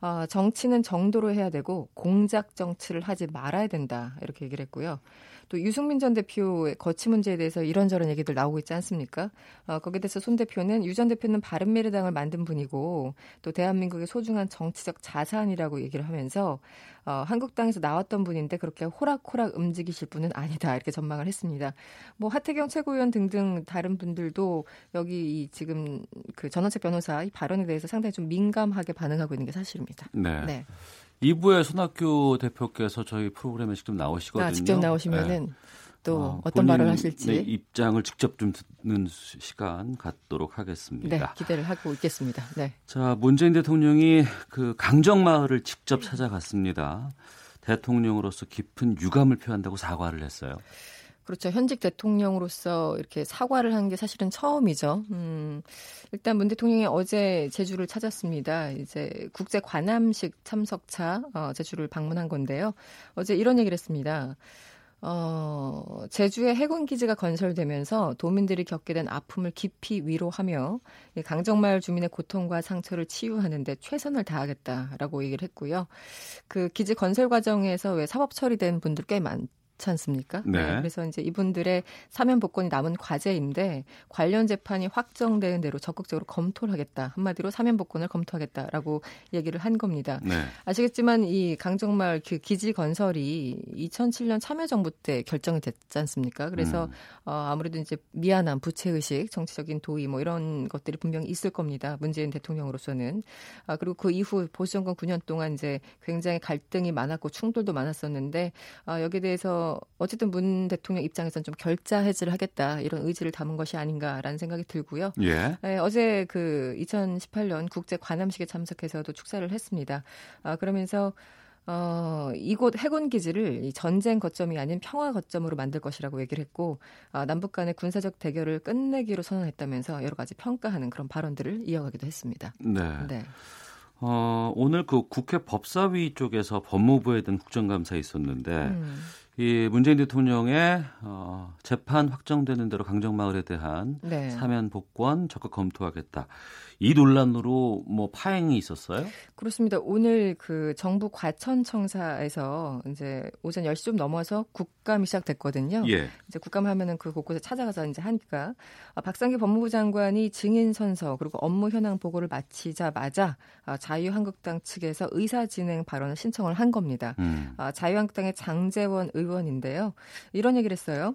어, 정치는 정도로 해야 되고 공작 정치를 하지 말아야 된다 이렇게 얘기를 했고요. 또 유승민 전 대표의 거치 문제에 대해서 이런저런 얘기들 나오고 있지 않습니까? 어, 거기에 대해서 손 대표는 유 전 대표는 바른미래당을 만든 분이고 또 대한민국의 소중한 정치적 자산이라고 얘기를 하면서 어, 한국당에서 나왔던 분인데 그렇게 호락호락 움직이실 분은 아니다 이렇게 전망을 했습니다. 뭐 하태경 최고위원 등등 다른 분들도 여기 이 지금 그 전원책 변호사 이 발언에 대해서 상당히 좀 민감하게 반응하고 있는 게 사실입니다. 네. 네. 2부에 손학규 대표께서 저희 프로그램에 직접 나오시거든요. 아, 직접 나오시면은 네. 또 어, 떤 말을 하실지 입장을 직접 좀 듣는 시간 갖도록 하겠습니다. 네, 기대를 하고 있겠습니다. 네. 자, 문재인 대통령이 그 강정마을을 직접 찾아갔습니다. 대통령으로서 깊은 유감을 표한다고 사과를 했어요. 그렇죠. 현직 대통령으로서 이렇게 사과를 한 게 사실은 처음이죠. 음, 일단 문 대통령이 어제 제주를 찾았습니다. 이제 국제 관함식 참석차 어, 제주를 방문한 건데요. 어제 이런 얘기를 했습니다. 어, 제주의 해군 기지가 건설되면서 도민들이 겪게 된 아픔을 깊이 위로하며 강정마을 주민의 고통과 상처를 치유하는데 최선을 다하겠다라고 얘기를 했고요. 그 기지 건설 과정에서 왜 사법 처리된 분들 꽤 많, 그렇지 않습니까? 네. 네. 그래서 이제 이분들의 사면 복권이 남은 과제인데 관련 재판이 확정되는 대로 적극적으로 검토를 하겠다. 한마디로 사면 복권을 검토하겠다라고 얘기를 한 겁니다. 네. 아시겠지만 이 강정마을 그 기지 건설이 2007년 참여정부 때 결정이 됐지 않습니까? 그래서 음. 어, 아무래도 이제 미안함, 부채 의식, 정치적인 도의 뭐 이런 것들이 분명히 있을 겁니다. 문재인 대통령으로서는. 아, 그리고 그 이후 보수 정권 9년 동안 이제 굉장히 갈등이 많았고 충돌도 많았었는데 아, 여기에 대해서 어쨌든 문 대통령 입장에서는 좀 결자 해지를 하겠다 이런 의지를 담은 것이 아닌가라는 생각이 들고요. 예. 네, 어제 그 2018년 국제 관함식에 참석해서도 축사를 했습니다. 아, 그러면서 어, 이곳 해군 기지를 이 전쟁 거점이 아닌 평화 거점으로 만들 것이라고 얘기를 했고 어, 남북 간의 군사적 대결을 끝내기로 선언했다면서 여러 가지 평가하는 그런 발언들을 이어가기도 했습니다. 네. 네. 어, 오늘 그 국회 법사위 쪽에서 법무부에 대한 국정감사 있었는데 음. 이 문재인 대통령의 어, 재판 확정되는 대로 강정마을에 대한 네. 사면 복권 적극 검토하겠다. 이 논란으로 뭐 파행이 있었어요? 그렇습니다. 오늘 그 정부 과천청사에서 이제 오전 10시 좀 넘어서 국감이 시작됐거든요. 예. 이제 국감 하면은 그 곳곳에 찾아가서 이제 하니까 아, 박상기 법무부 장관이 증인 선서 그리고 업무 현황 보고를 마치자마자 아, 자유한국당 측에서 의사 진행 발언을 신청을 한 겁니다. 음. 아, 자유한국당의 장재원 의원인데요. 이런 얘기를 했어요.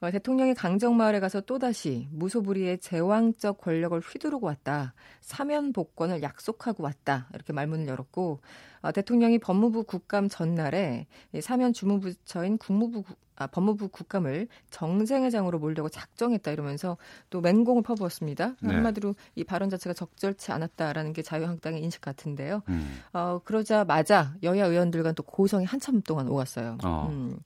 어, 대통령이 강정마을에 가서 또다시 무소불위의 제왕적 권력을 휘두르고 왔다. 사면 복권을 약속하고 왔다. 이렇게 말문을 열었고 어, 대통령이 법무부 국감 전날에 사면 주무부처인 국무부 아, 법무부 국감을 정쟁회장으로 몰려고 작정했다 이러면서 또 맹공을 퍼부었습니다. 네. 한마디로 이 발언 자체가 적절치 않았다라는 게 자유한국당의 인식 같은데요. 음. 어, 그러자마자 여야 의원들과 또 고성이 한참 동안 오갔어요. 어. 음.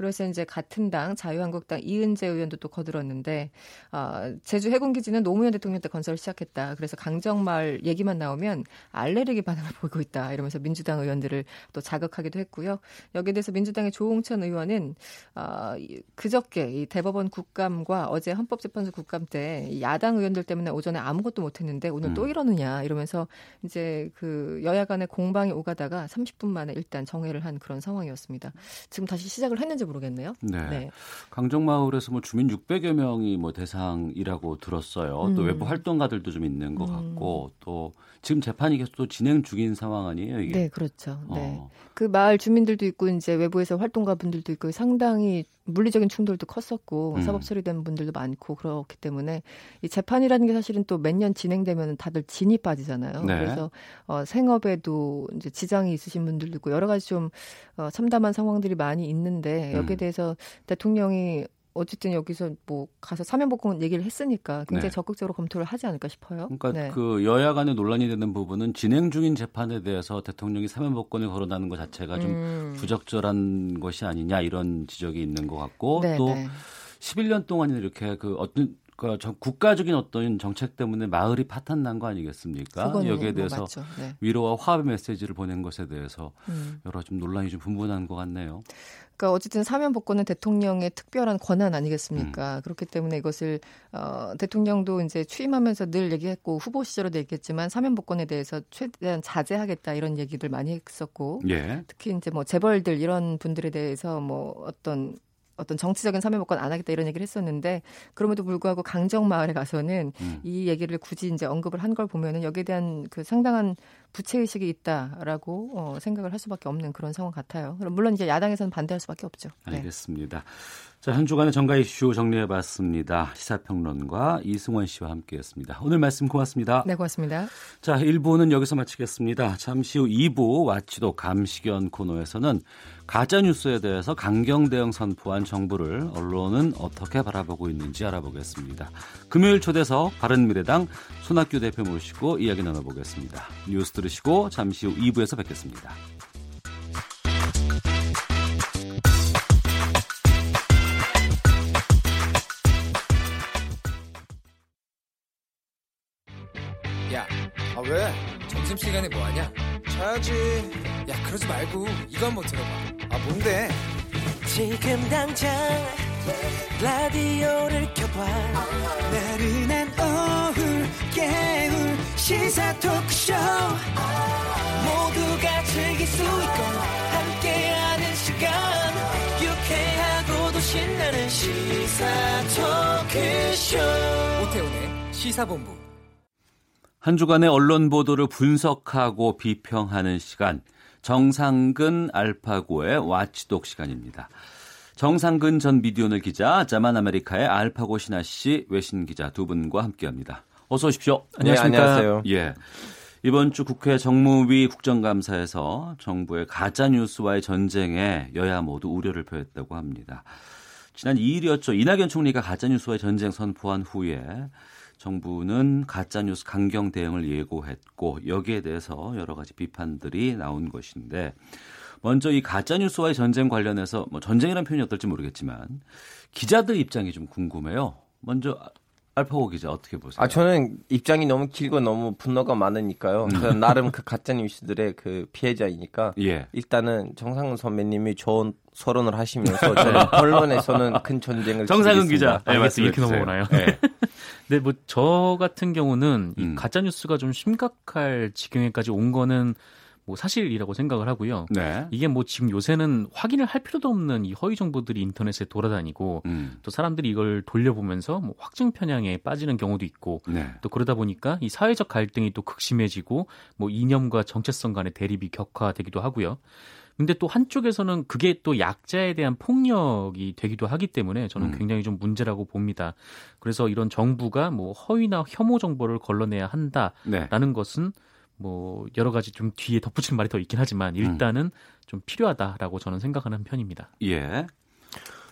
그래서 이제 같은 당 자유한국당 이은재 의원도 또 거들었는데 어, 제주 해군기지는 노무현 대통령 때 건설을 시작했다. 그래서 강정마을 얘기만 나오면 알레르기 반응을 보이고 있다. 이러면서 민주 당 의원들을 또 자극하기도 했고요. 여기에 대해서 민주당의 조홍천 의원은 어, 그저께 이 대법원 국감과 어제 헌법재판소 국감 때 야당 의원들 때문에 오전에 아무것도 못했는데 오늘 음. 또 이러느냐 이러면서 이제 그 여야 간의 공방이 오가다가 30분 만에 일단 정회를 한 그런 상황이었습니다. 지금 다시 시작을 했는지 모르겠네요. 네. 네. 강정마을에서 뭐 주민 600여 명이 뭐 대상이라고 들었어요. 음. 또 외부 활동가들도 좀 있는 것 음. 같고 또 지금 재판이 계속 또 진행 중인 상황 아니에요, 이게? 네, 그렇죠. 네. 어. 그 마을 주민들도 있고 이제 외부에서 활동가 분들도 있고 상당히 물리적인 충돌도 컸었고 음. 사법 처리된 분들도 많고 그렇기 때문에 이 재판이라는 게 사실은 또 몇 년 진행되면 다들 진이 빠지잖아요. 네. 그래서 어, 생업에도 이제 지장이 있으신 분들도 있고 여러 가지 좀 어, 참담한 상황들이 많이 있는데 여기에 음. 대해서 대통령이 어쨌든 여기서 뭐 가서 사면복권 얘기를 했으니까 굉장히 네. 적극적으로 검토를 하지 않을까 싶어요. 그러니까 네. 그 여야 간의 논란이 되는 부분은 진행 중인 재판에 대해서 대통령이 사면복권을 거론하는 것 자체가 좀 음. 부적절한 것이 아니냐 이런 지적이 있는 것 같고 네, 또 11년 동안 이렇게 그 어떤 그 국가적인 어떤 정책 때문에 마을이 파탄 난 거 아니겠습니까? 여기에 뭐 대해서 뭐 네. 위로와 화합의 메시지를 보낸 것에 대해서 음. 여러 좀 논란이 좀 분분한 것 같네요. 그러니까 어쨌든 사면 복권은 대통령의 특별한 권한 아니겠습니까? 음. 그렇기 때문에 이것을 어, 대통령도 이제 취임하면서 늘 얘기했고 후보 시절에도 얘기했지만 사면 복권에 대해서 최대한 자제하겠다 이런 얘기들 많이 했었고 예. 특히 이제 뭐 재벌들 이런 분들에 대해서 뭐 어떤 어떤 정치적인 사면복권 안 하겠다 이런 얘기를 했었는데 그럼에도 불구하고 강정 마을에 가서는 음. 이 얘기를 굳이 이제 언급을 한 걸 보면은 여기에 대한 그 상당한 부채의식이 있다라고 어, 생각을 할 수밖에 없는 그런 상황 같아요. 물론 이제 야당에서는 반대할 수밖에 없죠. 네. 알겠습니다. 자, 한 주간의 정가 이슈 정리해 봤습니다. 시사평론가 이승원 씨와 함께 했습니다. 오늘 말씀 고맙습니다. 네, 고맙습니다. 자, 1부는 여기서 마치겠습니다. 잠시 후 2부 와치도 감시견 코너에서는 가짜뉴스에 대해서 강경 대응 선포한 정부를 언론은 어떻게 바라보고 있는지 알아보겠습니다. 금요일 초대석 바른미래당 손학규 대표 모시고 이야기 나눠보겠습니다. 뉴스 들으시고 잠시 후 2부에서 뵙겠습니다. 야, 아 왜? 점심시간에 뭐하냐? 자야지. 야, 그러지 말고 이거 한번 들어봐. 아 뭔데? 지금 당장 라디오를 켜봐. 나른한 오후 깨울 시사 토크쇼. 모두가 즐길 수 있고 함께하는 시간. 유쾌하고도 신나는 시사 토크쇼. 오태훈의 시사본부. 한 주간의 언론 보도를 분석하고 비평하는 시간. 정상근 알파고의 와치독 시간입니다. 정상근 전 미디어널 기자, 자만 아메리카의 알파고 신하 씨 외신 기자 두 분과 함께합니다. 어서 오십시오. 안녕하십니까? 네, 안녕하세요. 예. 이번 주 국회 정무위 국정감사에서 정부의 가짜 뉴스와의 전쟁에 여야 모두 우려를 표했다고 합니다. 지난 2일이었죠. 이낙연 총리가 가짜 뉴스와의 전쟁 선포한 후에 정부는 가짜 뉴스 강경 대응을 예고했고 여기에 대해서 여러 가지 비판들이 나온 것인데 먼저 이 가짜 뉴스와의 전쟁 관련해서 뭐 전쟁이라는 표현이 어떨지 모르겠지만 기자들 입장이 좀 궁금해요. 먼저 알파고 기자 어떻게 보세요? 아 저는 입장이 너무 길고 너무 분노가 많으니까요. 음. 나름 그 가짜 뉴스들의 그 피해자이니까 예. 일단은 정상훈 선배님이 좋은 서론을 하시면서 저는 언론에서는 큰 전쟁을 정상훈 기자 네, 맞습니다. 이렇게 넘어오나요? 네. 네, 뭐 저 같은 경우는 음. 이 가짜 뉴스가 좀 심각할 지경에까지 온 거는 뭐 사실이라고 생각을 하고요. 네. 이게 뭐 지금 요새는 확인을 할 필요도 없는 이 허위 정보들이 인터넷에 돌아다니고 음. 또 사람들이 이걸 돌려보면서 뭐 확증 편향에 빠지는 경우도 있고 네. 또 그러다 보니까 이 사회적 갈등이 또 극심해지고 뭐 이념과 정체성 간의 대립이 격화되기도 하고요. 근데 또 한쪽에서는 그게 또 약자에 대한 폭력이 되기도 하기 때문에 저는 음. 굉장히 좀 문제라고 봅니다. 그래서 이런 정부가 뭐 허위나 혐오 정보를 걸러내야 한다라는 네. 것은 뭐 여러 가지 좀 뒤에 덧붙이는 말이 더 있긴 하지만 일단은 음. 좀 필요하다라고 저는 생각하는 편입니다. 예.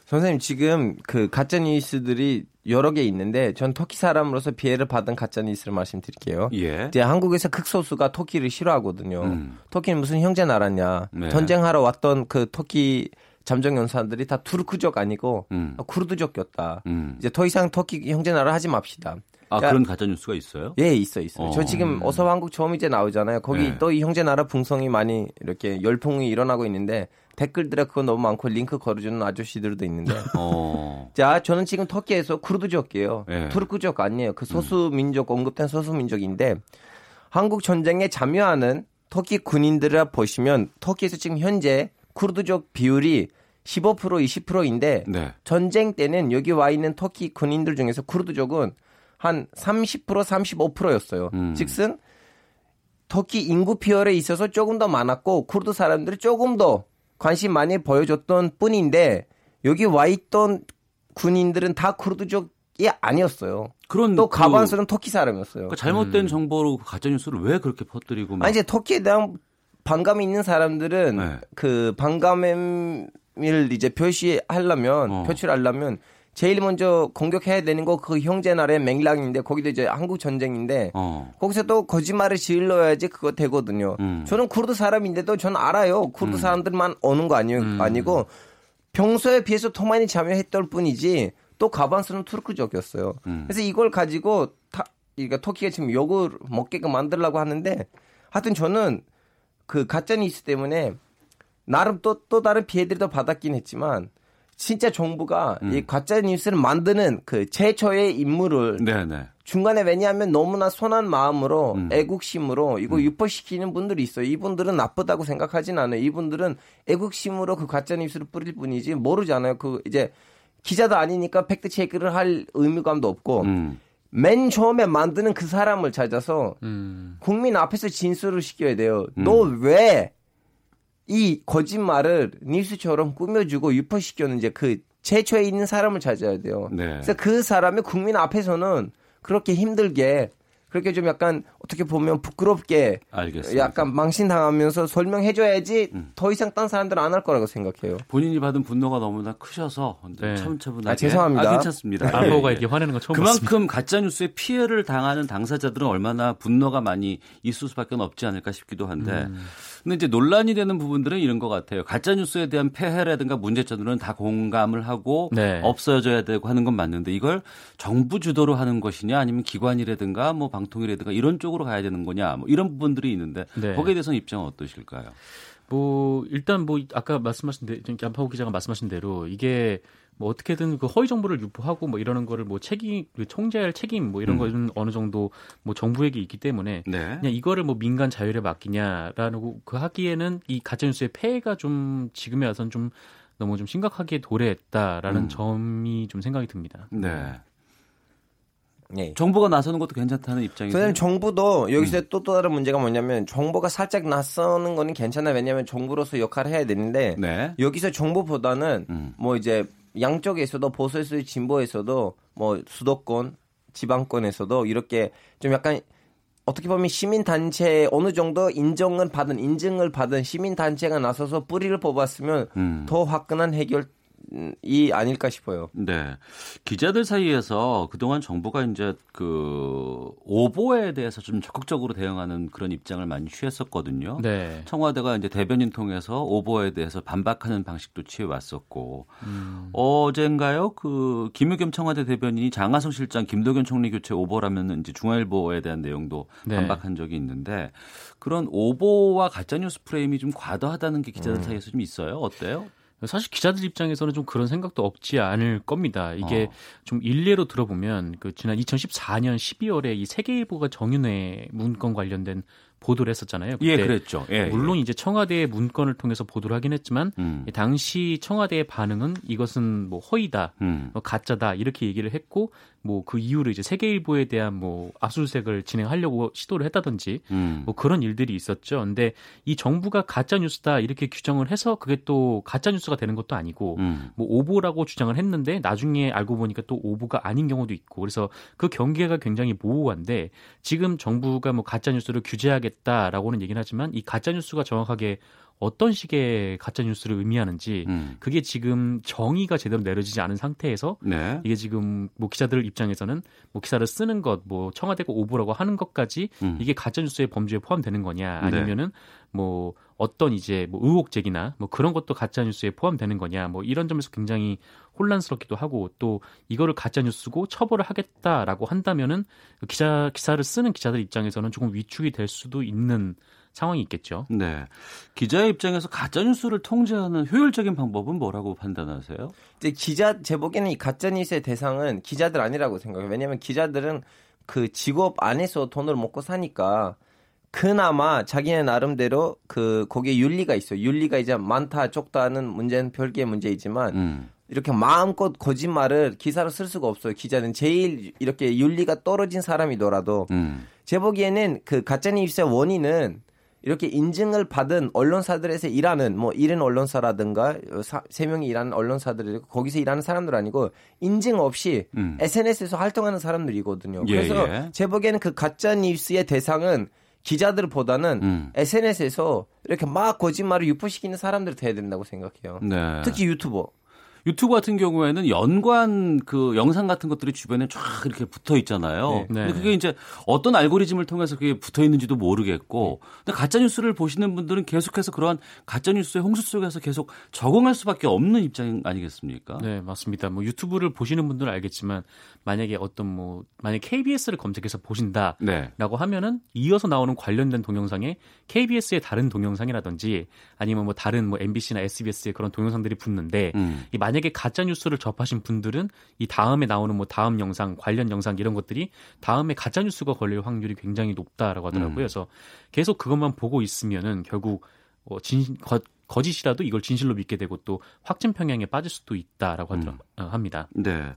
선생님 지금 그 가짜 뉴스들이 여러 개 있는데 전 터키 사람으로서 피해를 받은 가짜 뉴스를 말씀드릴게요. 예. 이제 한국에서 극소수가 터키를 싫어하거든요. 음. 터키는 무슨 형제 나라냐. 네. 전쟁하러 왔던 그 터키 잠정 연사들이 다 투르크족 아니고 음. 쿠르드족이었다. 음. 이제 더 이상 터키 형제 나라 하지 맙시다. 아 그러니까, 그런 가짜 뉴스가 있어요? 예, 있어 있어요. 어. 저 지금 어서 한국 처음 이제 나오잖아요. 거기 네. 또이 형제 나라 붕성이 많이 이렇게 열풍이 일어나고 있는데 댓글들에 그거 너무 많고 링크 걸어주는 아저씨들도 있는데. 어. 자, 저는 지금 터키에서 쿠르드족이에요. 네. 투르크족 아니에요. 그 소수 민족 언급된 소수 민족인데 한국 전쟁에 참여하는 터키 군인들을 보시면 터키에서 지금 현재 쿠르드족 비율이 15% 20%인데 네. 전쟁 때는 여기 와 있는 터키 군인들 중에서 쿠르드족은 한 30% 35%였어요. 음. 즉슨 터키 인구 피열에 있어서 조금 더 많았고 쿠르드 사람들이 조금 더 관심 많이 보여줬던 뿐인데 여기 와 있던 군인들은 다 쿠르드족이 아니었어요. 그런 또 가반수는 그, 터키 사람이었어요. 그러니까 잘못된 음. 정보로 그 가짜 뉴스를 왜 그렇게 퍼뜨리고? 막. 아니 이제 터키에 대한 반감이 있는 사람들은 네. 그 반감을 이제 표시하려면 어. 표출하려면 제일 먼저 공격해야 되는 거 그 형제 나라의 맹랑인데 거기도 이제 한국 전쟁인데 어. 거기서 또 거짓말을 지을러야지 그거 되거든요. 음. 저는 쿠르드 사람인데도 저는 알아요. 쿠르드 음. 사람들만 오는 거 아니, 음. 아니고 평소에 비해서 더 많이 참여했던 뿐이지 또 가반수는 투르크족이었어요. 음. 그래서 이걸 가지고 타, 그러니까 터키가 지금 욕을 먹게끔 만들려고 하는데 하여튼 저는 그 가짜 뉴스 때문에 나름 또, 또 다른 피해들도 받았긴 했지만 진짜 정부가 음. 이 가짜 뉴스를 만드는 그 최초의 인물을 네네. 중간에 왜냐하면 너무나 선한 마음으로 음. 애국심으로 이거 음. 유포시키는 분들이 있어요. 이분들은 나쁘다고 생각하진 않아요. 이분들은 애국심으로 그 가짜 뉴스를 뿌릴 뿐이지 모르잖아요. 그 이제 기자도 아니니까 팩트 체크를 할 의무감도 없고 음. 맨 처음에 만드는 그 사람을 찾아서 음. 국민 앞에서 진술을 시켜야 돼요. 음. 너왜 이 거짓말을 뉴스처럼 꾸며주고 유포시켰는지 그 최초에 있는 사람을 찾아야 돼요. 네. 그래서 그 사람이 국민 앞에서는 그렇게 힘들게 그렇게 좀 약간 어떻게 보면 부끄럽게 알겠습니다. 약간 망신당하면서 설명해줘야지 음. 더 이상 딴 사람들은 안 할 거라고 생각해요. 본인이 받은 분노가 너무나 크셔서 네. 차분차분하게 아, 죄송합니다. 아, 괜찮습니다. 안보가 이렇게 화내는 거 처음 그만큼 봤습니다. 가짜 뉴스에 피해를 당하는 당사자들은 얼마나 분노가 많이 있을 수밖에 없지 않을까 싶기도 한데 음. 근데 이제 논란이 되는 부분들은 이런 것 같아요. 가짜 뉴스에 대한 폐해라든가 문제점들은 다 공감을 하고 네. 없어져야 되고 하는 건 맞는데 이걸 정부 주도로 하는 것이냐 아니면 기관이라든가 뭐 방통이라든가 이런 쪽으로 가야 되는 거냐 뭐 이런 부분들이 있는데 네. 거기에 대해서는 입장은 어떠실까요? 뭐 일단 뭐 아까 말씀하신 대로 양파호 기자가 말씀하신 대로 이게 뭐 어떻게든 그 허위 정보를 유포하고 뭐 이러는 거를 뭐 책임 그 총재할 책임 뭐 이런 음. 거는 어느 정도 뭐 정부에게 있기 때문에 네. 그냥 이거를 뭐 민간 자율에 맡기냐라는 그 하기에는 이 가짜 뉴스의 폐해가 좀 지금에 와선 좀 너무 좀 심각하게 도래했다라는 음. 점이 좀 생각이 듭니다. 네. 네. 정부가 나서는 것도 괜찮다는 입장이죠. 선생님 정부도 여기서 음. 또, 또 다른 문제가 뭐냐면 정부가 살짝 나서는 거는 괜찮아요. 왜냐하면 정부로서 역할을 해야 되는데 네. 여기서 정부보다는 음. 뭐 이제 양쪽에서도 보수에서 진보에서도 뭐 수도권, 지방권에서도 이렇게 좀 약간 어떻게 보면 시민 단체 어느 정도 인정을 받은 인증을 받은 시민 단체가 나서서 뿌리를 뽑았으면 음. 더 화끈한 해결 이 아닐까 싶어요. 네. 기자들 사이에서 그동안 정부가 이제 그 오보에 대해서 좀 적극적으로 대응하는 그런 입장을 많이 취했었거든요. 네. 청와대가 이제 대변인 통해서 오보에 대해서 반박하는 방식도 취해 왔었고 음. 어젠가요? 그 김의겸 청와대 대변인이 장하성 실장 김도겸 총리 교체 오보라면 이제 중앙일보에 대한 내용도 네. 반박한 적이 있는데 그런 오보와 가짜 뉴스 프레임이 좀 과도하다는 게 기자들 음. 사이에서 좀 있어요. 어때요? 사실 기자들 입장에서는 좀 그런 생각도 없지 않을 겁니다. 이게 어. 좀 일례로 들어보면 그 지난 2014년 12월에 이 세계일보가 정윤회 문건 관련된 보도를 했었잖아요. 예, 그랬죠. 예, 물론 예. 이제 청와대의 문건을 통해서 보도를 하긴 했지만 음. 당시 청와대의 반응은 이것은 뭐 허위다, 음. 뭐 가짜다 이렇게 얘기를 했고 뭐 그 이후로 이제 세계일보에 대한 뭐 압수수색을 진행하려고 시도를 했다든지 음. 뭐 그런 일들이 있었죠. 근데 이 정부가 가짜 뉴스다 이렇게 규정을 해서 그게 또 가짜 뉴스가 되는 것도 아니고 음. 뭐 오보라고 주장을 했는데 나중에 알고 보니까 또 오보가 아닌 경우도 있고 그래서 그 경계가 굉장히 모호한데 지금 정부가 뭐 가짜 뉴스를 규제하게 하겠다라고는 얘기는 하지만 이 가짜 뉴스가 정확하게 어떤 식의 가짜 뉴스를 의미하는지 음. 그게 지금 정의가 제대로 내려지지 않은 상태에서 네. 이게 지금 뭐 기자들 입장에서는 뭐 기사를 쓰는 것, 뭐 청와대가 오보라고 하는 것까지 음. 이게 가짜 뉴스의 범주에 포함되는 거냐 네. 아니면은 네. 뭐 어떤 이제 뭐 의혹 제기나 뭐 그런 것도 가짜 뉴스에 포함되는 거냐 뭐 이런 점에서 굉장히 혼란스럽기도 하고 또 이거를 가짜 뉴스고 처벌을 하겠다라고 한다면은 그 기자 기사를 쓰는 기자들 입장에서는 조금 위축이 될 수도 있는 상황이 있겠죠. 네. 기자의 입장에서 가짜 뉴스를 통제하는 효율적인 방법은 뭐라고 판단하세요? 이제 기자 제 보기에는 이 가짜 뉴스의 대상은 기자들 아니라고 생각해요. 왜냐하면 기자들은 그 직업 안에서 돈을 먹고 사니까 그나마 자기네 나름대로 그 거기에 윤리가 있어요. 윤리가 이제 많다 적다는 문제는 별개의 문제이지만 음. 이렇게 마음껏 거짓말을 기사로 쓸 수가 없어요. 기자는 제일 이렇게 윤리가 떨어진 사람이더라도 음. 제 보기에는 그 가짜 뉴스의 원인은 이렇게 인증을 받은 언론사들에서 일하는 뭐 이른 언론사라든가 세 명이 일하는 언론사들이 거기서 일하는 사람들 아니고 인증 없이 음. SNS에서 활동하는 사람들이거든요. 예, 그래서 예. 제 보기에는 그 가짜 뉴스의 대상은 기자들보다는 음. SNS에서 이렇게 막 거짓말을 유포시키는 사람들이 돼야 된다고 생각해요. 네. 특히 유튜버. 유튜브 같은 경우에는 연관 그 영상 같은 것들이 주변에 쫙 이렇게 붙어 있잖아요. 네. 근데 그게 이제 어떤 알고리즘을 통해서 그게 붙어 있는지도 모르겠고, 근데 가짜 뉴스를 보시는 분들은 계속해서 그러한 가짜 뉴스의 홍수 속에서 계속 적응할 수밖에 없는 입장 아니겠습니까? 네, 맞습니다. 뭐 유튜브를 보시는 분들은 알겠지만 만약에 어떤 뭐 만약 KBS를 검색해서 보신다라고 네. 하면은 이어서 나오는 관련된 동영상에 KBS의 다른 동영상이라든지 아니면 뭐 다른 뭐 MBC나 SBS의 그런 동영상들이 붙는데 음. 이 만약 에 가짜 뉴스를 접하신 분들은 이 다음에 나오는 뭐 다음 영상 관련 영상 이런 것들이 다음에 가짜 뉴스가 걸릴 확률이 굉장히 높다라고 하더라고요. 음. 그래서 계속 그것만 보고 있으면은 결국 어, 진, 거, 거짓이라도 이걸 진실로 믿게 되고 또 확진 평양에 빠질 수도 있다라고 하더라, 음. 어, 합니다. 네.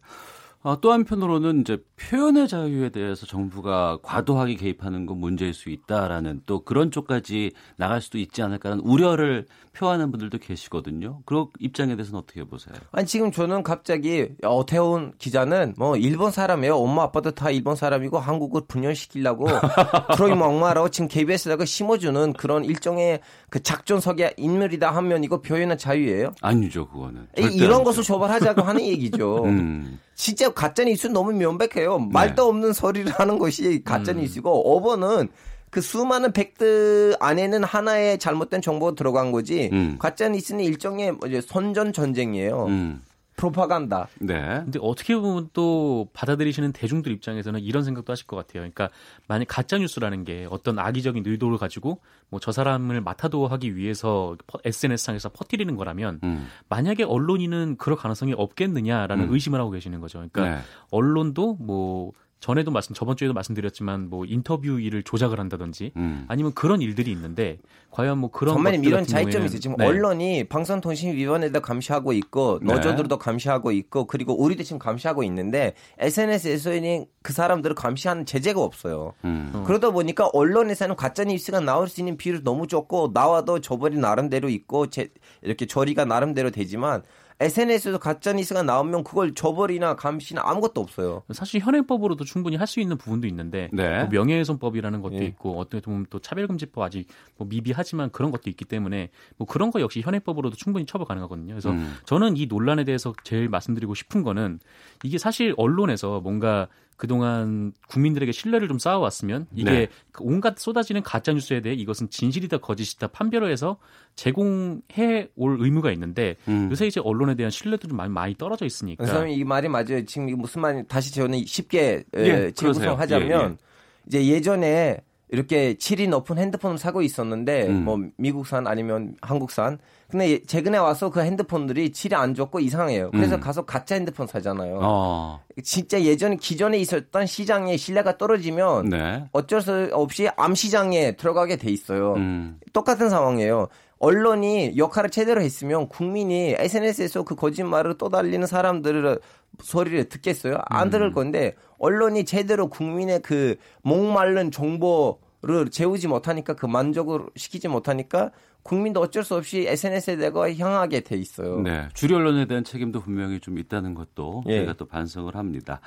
어, 또 한편으로는 이제 표현의 자유에 대해서 정부가 과도하게 개입하는 건 문제일 수 있다라는 또 그런 쪽까지 나갈 수도 있지 않을까라는 우려를 표하는 분들도 계시거든요. 그 입장에 대해서는 어떻게 보세요? 아니 지금 저는 갑자기 어태훈 기자는 뭐 일본 사람이에요. 엄마 아빠도 다 일본 사람이고 한국을 분열시키려고 트로이 엉마라고 지금 KBS다가 심어주는 그런 일종의 그 작전석의 인물이다 하면 이거 표현의 자유예요? 아니죠 그거는. 이런 아니죠. 것을 처벌하자고 하는 얘기죠. 음. 진짜 가짜 뉴스 너무 명백해요. 말도 네. 없는 소리를 하는 것이 가짜 뉴스고 음. 어버는 그 수많은 팩트 안에는 하나의 잘못된 정보가 들어간 거지 음. 가짜 뉴스는 일종의 뭐 선전 전쟁이에요. 음. 프로파간다. 네. 근데 어떻게 보면 또 받아들이시는 대중들 입장에서는 이런 생각도 하실 것 같아요. 그러니까 만약 가짜 뉴스라는 게 어떤 악의적인 의도를 가지고 뭐 저 사람을 맡아도 하기 위해서 SNS상에서 퍼뜨리는 거라면 음. 만약에 언론인은 그럴 가능성이 없겠느냐라는 음. 의심을 하고 계시는 거죠. 그러니까 네. 언론도 뭐 전에도 말씀 저번 주에도 말씀드렸지만 뭐 인터뷰 일을 조작을 한다든지 음. 아니면 그런 일들이 있는데 과연 뭐 그런 전면에 이런 차이점이 있어요. 지금 네. 언론이 방송통신위원회도 감시하고 있고 네. 노조들도 네. 감시하고 있고 그리고 우리도 지금 감시하고 있는데 SNS에서는 그 사람들을 감시하는 제재가 없어요. 음. 어. 그러다 보니까 언론에서는 가짜 뉴스가 나올 수 있는 비율이 너무 적고 나와도 저번이 나름대로 있고 제, 이렇게 처리가 나름대로 되지만 SNS에서 가짜 뉴스가 나오면 그걸 처벌이나 감시나 아무것도 없어요. 사실 현행법으로도 충분히 할 수 있는 부분도 있는데 네. 뭐 명예훼손법이라는 것도 네. 있고 어떻게 보면 또 차별금지법 아직 뭐 미비하지만 그런 것도 있기 때문에 뭐 그런 거 역시 현행법으로도 충분히 처벌 가능하거든요. 그래서 음. 저는 이 논란에 대해서 제일 말씀드리고 싶은 거는 이게 사실 언론에서 뭔가 그동안 국민들에게 신뢰를 좀 쌓아왔으면 이게 네. 온갖 쏟아지는 가짜 뉴스에 대해 이것은 진실이다 거짓이다 판별을 해서 제공해 올 의무가 있는데 음. 요새 이제 언론에 대한 신뢰도 좀 많이 많이 떨어져 있으니까. 선생님 이 말이 맞아요. 지금 무슨 말이 다시 저는 쉽게 예, 재구성하자면 예, 예. 이제 예전에 이렇게 질이 높은 핸드폰을 사고 있었는데 음. 뭐 미국산 아니면 한국산 근데 최근에 와서 그 핸드폰들이 질이 안 좋고 이상해요. 그래서 음. 가서 가짜 핸드폰 사잖아요. 어. 진짜 예전 기존에 있었던 시장의 신뢰가 떨어지면 네. 어쩔 수 없이 암 시장에 들어가게 돼 있어요. 음. 똑같은 상황이에요. 언론이 역할을 제대로 했으면 국민이 SNS에서 그 거짓말을 떠달리는 사람들을 소리를 듣겠어요? 안 들을 음. 건데 언론이 제대로 국민의 그 목마른 정보를 재우지 못하니까 그 만족을 시키지 못하니까 국민도 어쩔 수 없이 SNS에 대고 향하게 돼 있어요. 네. 주류 언론에 대한 책임도 분명히 좀 있다는 것도 예. 저희가 또 반성을 합니다.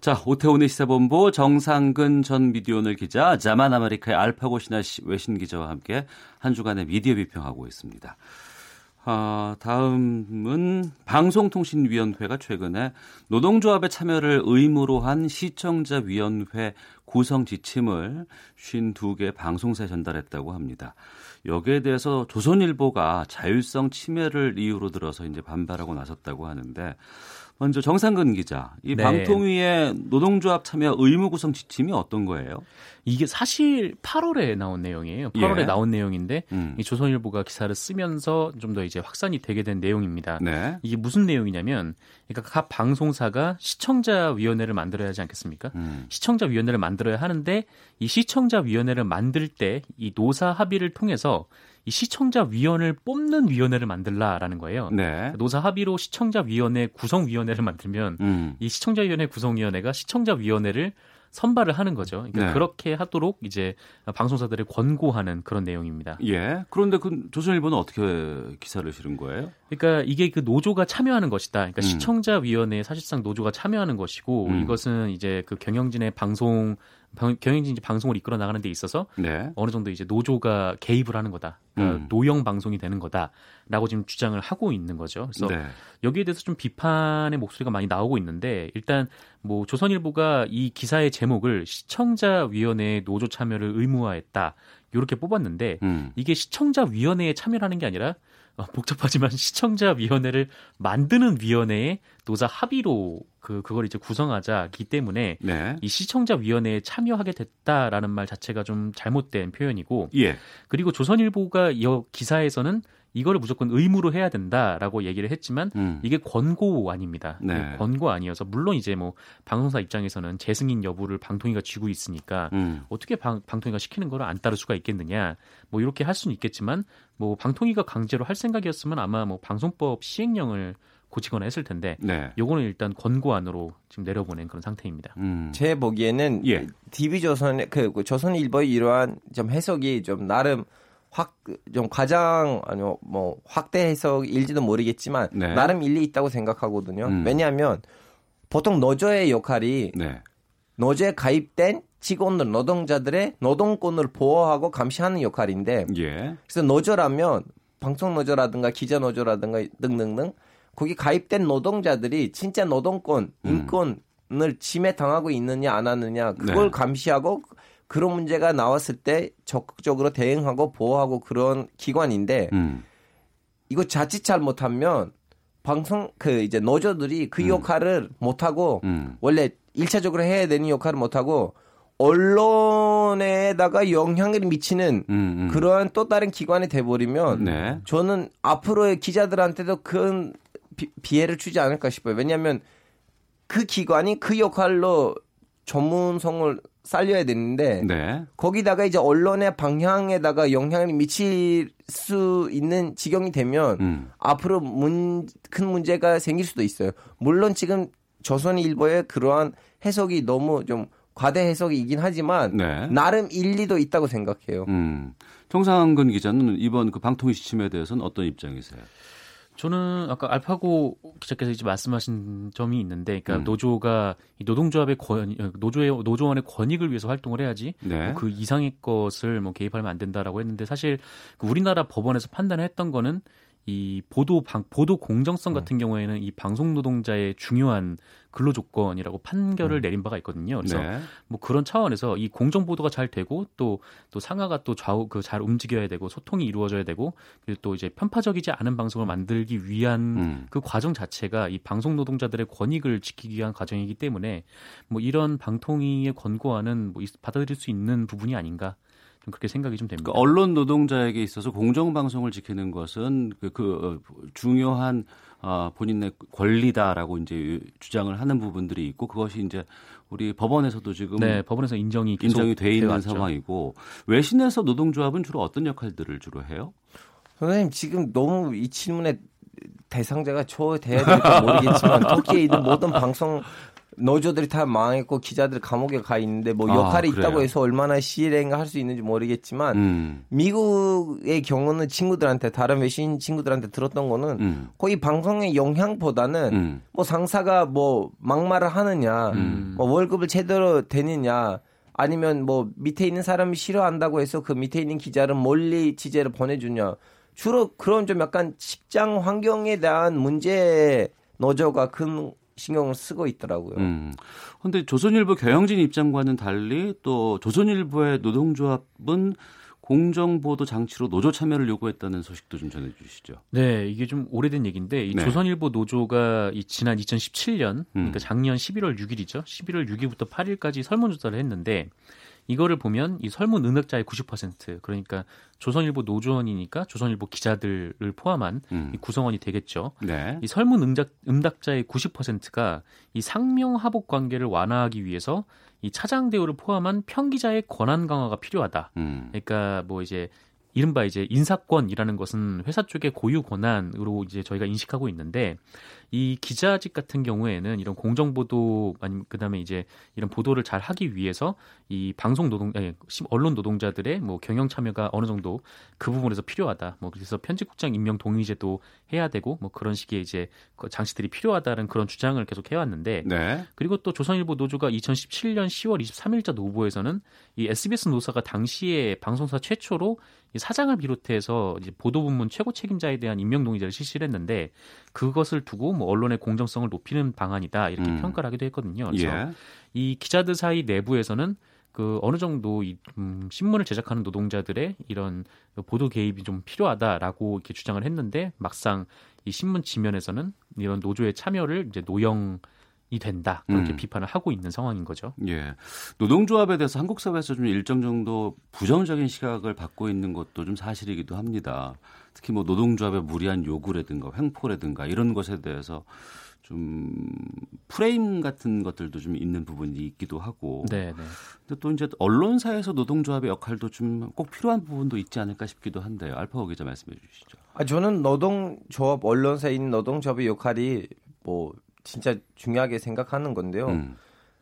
자, 오태훈의 시사본부 정상근 전 미디어오늘 기자, 자만 아메리카의 알파고 신하 외신 기자와 함께 한 주간의 미디어 비평하고 있습니다. 아, 다음은 방송통신위원회가 최근에 노동조합의 참여를 의무로 한 시청자위원회 구성 지침을 52개 방송사에 전달했다고 합니다. 여기에 대해서 조선일보가 자율성 침해를 이유로 들어서 이제 반발하고 나섰다고 하는데 먼저 정상근 기자, 이 네. 방통위의 노동조합 참여 의무 구성 지침이 어떤 거예요? 이게 사실 8월에 나온 내용이에요. 8월에 예. 나온 내용인데 음. 이 조선일보가 기사를 쓰면서 좀 더 이제 확산이 되게 된 내용입니다. 네. 이게 무슨 내용이냐면, 그러니까 각 방송사가 시청자 위원회를 만들어야 하지 않겠습니까? 음. 시청자 위원회를 만들어야 하는데 이 시청자 위원회를 만들 때 이 노사 합의를 통해서 이 시청자 위원을 뽑는 위원회를 만들라라는 거예요. 네. 노사 합의로 시청자 위원회 구성 위원회를 만들면 음. 이 시청자 위원회 구성 위원회가 시청자 위원회를 선발을 하는 거죠. 그러니까 네. 그렇게 하도록 이제 방송사들을 권고하는 그런 내용입니다. 예. 그런데 그 조선일보는 어떻게 기사를 실은 거예요? 그러니까 이게 그 노조가 참여하는 것이다. 그러니까 음. 시청자위원회에 사실상 노조가 참여하는 것이고 음. 이것은 이제 그 경영진의 방송 경영진 이제 방송을 이끌어 나가는 데 있어서 네. 어느 정도 이제 노조가 개입을 하는 거다. 그러니까 음. 노영 방송이 되는 거다라고 지금 주장을 하고 있는 거죠. 그래서 네. 여기에 대해서 좀 비판의 목소리가 많이 나오고 있는데 일단 뭐 조선일보가 이 기사의 제목을 시청자 위원회의 노조 참여를 의무화했다. 이렇게 뽑았는데 음. 이게 시청자 위원회에 참여하는 게 아니라 어, 복잡하지만 시청자위원회를 만드는 위원회에 노사 합의로 그 그걸 이제 구성하자기 때문에 네. 이 시청자위원회에 참여하게 됐다라는 말 자체가 좀 잘못된 표현이고 예. 그리고 조선일보가 이 기사에서는 이거를 무조건 의무로 해야 된다라고 얘기를 했지만 음. 이게 권고 아닙니다. 네. 권고 아니어서 물론 이제 뭐 방송사 입장에서는 재승인 여부를 방통위가 쥐고 있으니까 음. 어떻게 방, 방통위가 시키는 거를 안 따를 수가 있겠느냐 뭐 이렇게 할 수는 있겠지만 뭐 방통위가 강제로 할 생각이었으면 아마 뭐 방송법 시행령을 고치거나 했을 텐데 네. 요거는 일단 권고안으로 지금 내려보낸 그런 상태입니다. 음. 제 보기에는 예. DB조선의 그, 그 조선일보의 이러한 좀 해석이 좀 나름 확좀 과장 아니면 뭐 확대 해석일지도 모르겠지만 네. 나름 일리 있다고 생각하거든요. 음. 왜냐하면 보통 노조의 역할이 네. 노조에 가입된 직원들 노동자들의 노동권을 보호하고 감시하는 역할인데 예. 그래서 노조라면 방송 노조라든가 기자 노조라든가 등등등 거기 가입된 노동자들이 진짜 노동권 음. 인권을 침해 당하고 있느냐 안 하느냐 그걸 네. 감시하고 그런 문제가 나왔을 때 적극적으로 대응하고 보호하고 그런 기관인데 음. 이거 자칫 잘못하면 방송 그 이제 노조들이 그 음. 역할을 못 하고 음. 원래 일차적으로 해야 되는 역할을 못 하고 언론에다가 영향을 미치는 음, 음. 그러한 또 다른 기관이 돼버리면 네. 저는 앞으로의 기자들한테도 큰 비, 해를 주지 않을까 싶어요. 왜냐하면 그 기관이 그 역할로 전문성을 살려야 되는데 네. 거기다가 이제 언론의 방향에다가 영향을 미칠 수 있는 지경이 되면 음. 앞으로 문, 큰 문제가 생길 수도 있어요. 물론 지금 조선일보의 그러한 해석이 너무 좀 과대 해석이긴 하지만 네. 나름 일리도 있다고 생각해요. 음. 정상근 기자는 이번 그 방통위 시침에 대해서는 어떤 입장이세요? 저는 아까 알파고 기자께서 이제 말씀하신 점이 있는데, 그러니까 음. 노조가 이 노동조합의 권, 노조의 노조원의 권익을 위해서 활동을 해야지 네. 뭐그 이상의 것을 뭐 개입하면 안 된다라고 했는데 사실 그 우리나라 법원에서 판단했던 거는 이 보도 방, 보도 공정성 같은 음. 경우에는 이 방송 노동자의 중요한 근로 조건이라고 판결을 음. 내린 바가 있거든요. 그래서 네. 뭐 그런 차원에서 이 공정 보도가 잘 되고 또또 또 상하가 또 좌우 그 잘 움직여야 되고 소통이 이루어져야 되고 그리고 또 이제 편파적이지 않은 방송을 만들기 위한 음. 그 과정 자체가 이 방송 노동자들의 권익을 지키기 위한 과정이기 때문에 뭐 이런 방통위의 권고안은 뭐 받아들일 수 있는 부분이 아닌가 좀 그렇게 생각이 좀 됩니다. 그러니까 언론 노동자에게 있어서 공정 방송을 지키는 것은 그, 그 어, 중요한 어, 본인의 권리다라고 이제 주장을 하는 부분들이 있고 그것이 이제 우리 법원에서도 지금 네, 법원에서 인정이 인정이 돼 있는 해왔죠. 상황이고 외신에서 노동조합은 주로 어떤 역할들을 주로 해요? 선생님 지금 너무 이 질문에 대상자가 저 돼야 될지 모르겠지만 터키에 있는 모든 방송 노조들이 다 망했고 기자들 감옥에 가 있는데 뭐 아, 역할이 아, 있다고 해서 얼마나 실행할 수 있는지 모르겠지만 음. 미국의 경우는 친구들한테 다른 외신 친구들한테 들었던 거는 음. 거의 방송의 영향보다는 음. 뭐 상사가 뭐 막말을 하느냐 음. 뭐 월급을 제대로 되느냐 아니면 뭐 밑에 있는 사람이 싫어한다고 해서 그 밑에 있는 기자를 멀리 취재를 보내주냐 주로 그런 좀 약간 직장 환경에 대한 문제 노조가 큰 신경을 쓰고 있더라고요. 음. 근데 조선일보 경영진 입장과는 달리 또 조선일보의 노동조합은 공정보도 장치로 노조 참여를 요구했다는 소식도 좀 전해주시죠. 네, 이게 좀 오래된 얘기인데 이 네. 조선일보 노조가 이 지난 2017년, 그러니까 음. 그러니까 작년 11월 6일이죠. 11월 6일부터 8일까지 설문조사를 했는데 이거를 보면 이 설문 응답자의 90% 그러니까 조선일보 노조원이니까 조선일보 기자들을 포함한 음. 이 구성원이 되겠죠. 네. 이 설문 응답, 응답자의 90%가 이 상명 하복 관계를 완화하기 위해서 이 차장 대우를 포함한 평기자의 권한 강화가 필요하다. 음. 그러니까 뭐 이제 이른바 이제 인사권이라는 것은 회사 쪽의 고유 권한으로 이제 저희가 인식하고 있는데 이 기자직 같은 경우에는 이런 공정 보도 아니면 그다음에 이제 이런 보도를 잘 하기 위해서 이 방송 노동 아니 언론 노동자들의 뭐 경영 참여가 어느 정도 그 부분에서 필요하다. 뭐 그래서 편집국장 임명 동의제도 해야 되고 뭐 그런 식의 이제 그 장치들이 필요하다는 그런 주장을 계속 해왔는데 네. 그리고 또 조선일보 노조가 2017년 10월 23일자 노보에서는 이 SBS 노사가 당시에 방송사 최초로 이 사장을 비롯해서 이제 보도부문 최고 책임자에 대한 임명 동의제를 실시를 했는데 그것을 두고 뭐 언론의 공정성을 높이는 방안이다 이렇게 음. 평가를 하기도 했거든요. 그래서 예. 이 기자들 사이 내부에서는 그 어느 정도 이 음, 신문을 제작하는 노동자들의 이런 보도 개입이 좀 필요하다라고 이렇게 주장을 했는데 막상 이 신문 지면에서는 이런 노조의 참여를 이제 노영 이 된다 그렇게 음. 비판을 하고 있는 상황인 거죠. 예, 노동조합에 대해서 한국 사회에서 좀 일정 정도 부정적인 시각을 받고 있는 것도 좀 사실이기도 합니다. 특히 뭐 노동조합의 무리한 요구라든가 횡포라든가 이런 것에 대해서 좀 프레임 같은 것들도 좀 있는 부분이 있기도 하고. 네, 네. 근데 또 이제 언론사에서 노동조합의 역할도 좀 꼭 필요한 부분도 있지 않을까 싶기도 한데요. 알파고 기자 말씀해 주시죠. 아, 저는 노동조합 언론사에 있는 노동조합의 역할이 뭐 진짜 중요하게 생각하는 건데요. 음.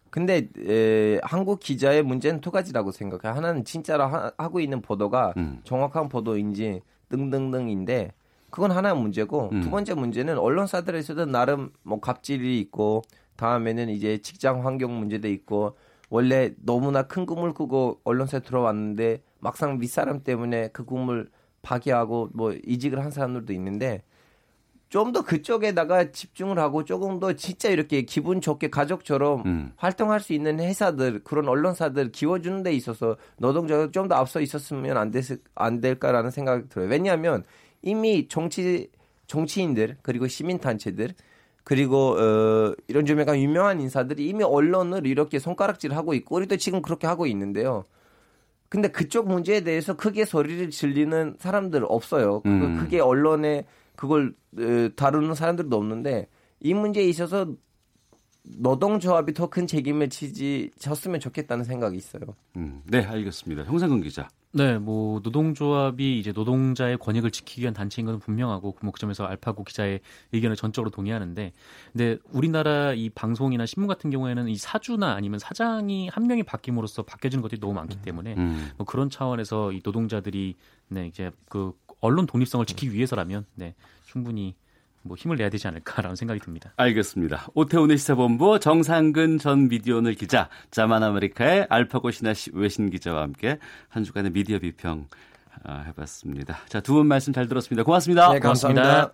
근데 에, 한국 기자의 문제는 두 가지라고 생각해요. 하나는 진짜로 하, 고 있는 보도가 음. 정확한 보도인지 등등등인데 그건 하나의 문제고 음. 두 번째 문제는 언론사들에서도 나름 뭐 갑질이 있고 다음에는 이제 직장 환경 문제도 있고 원래 너무나 큰 꿈을 꾸고 언론사에 들어왔는데 막상 윗사람 때문에 그 꿈을 파괴하고 뭐 이직을 한 사람들도 있는데 좀 더 그쪽에다가 집중을 하고 조금 더 진짜 이렇게 기분 좋게 가족처럼 음. 활동할 수 있는 회사들 그런 언론사들 키워주는 데 있어서 노동자가 좀 더 앞서 있었으면 안, 됐, 안 될까라는 생각이 들어요. 왜냐하면 이미 정치 정치인들 그리고 시민 단체들 그리고 어, 이런 좀 약간 유명한 인사들이 이미 언론을 이렇게 손가락질하고 있고 우리도 지금 그렇게 하고 있는데요. 근데 그쪽 문제에 대해서 크게 소리를 질리는 사람들 없어요. 음. 그게 언론의 그걸 다루는 사람들도 없는데 이 문제에 있어서 노동조합이 더 큰 책임을 지지 졌으면 좋겠다는 생각이 있어요. 음, 네, 알겠습니다. 형상근 기자. 네, 뭐 노동조합이 이제 노동자의 권익을 지키기 위한 단체인 것은 분명하고 뭐 그 점에서 알파고 기자의 의견을 전적으로 동의하는데, 근데 우리나라 이 방송이나 신문 같은 경우에는 이 사주나 아니면 사장이 한 명이 바뀜으로써 바뀌어지는 것들이 너무 많기 때문에 음. 뭐 그런 차원에서 이 노동자들이 네 이제 그 언론 독립성을 지키기 위해서라면 네 충분히 뭐 힘을 내야 되지 않을까라는 생각이 듭니다. 알겠습니다. 오태훈의 시사본부 정상근 전 미디어오늘 기자, 자만 아메리카의 알파고 신하 외신 기자와 함께 한 주간의 미디어 비평 아, 해봤습니다. 자, 두 분 말씀 잘 들었습니다. 고맙습니다. 네, 고맙습니다.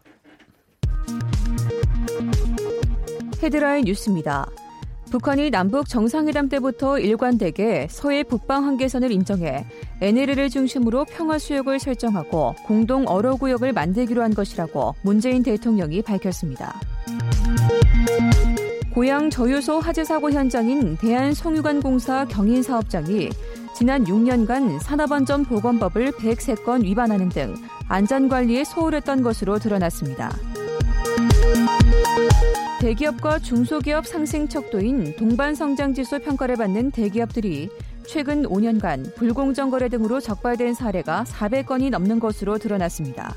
헤드라인 뉴스입니다. 북한이 남북 정상회담 때부터 일관되게 서해 북방 한계선을 인정해 NLL을 중심으로 평화 수역을 설정하고 공동 어로 구역을 만들기로 한 것이라고 문재인 대통령이 밝혔습니다. 고향 저유소 화재 사고 현장인 대한송유관공사 경인 사업장이 지난 6년간 산업안전 보건법을 103건 위반하는 등 안전관리에 소홀했던 것으로 드러났습니다. 대기업과 중소기업 상승 척도인 동반성장지수 평가를 받는 대기업들이 최근 5년간 불공정 거래 등으로 적발된 사례가 400건이 넘는 것으로 드러났습니다.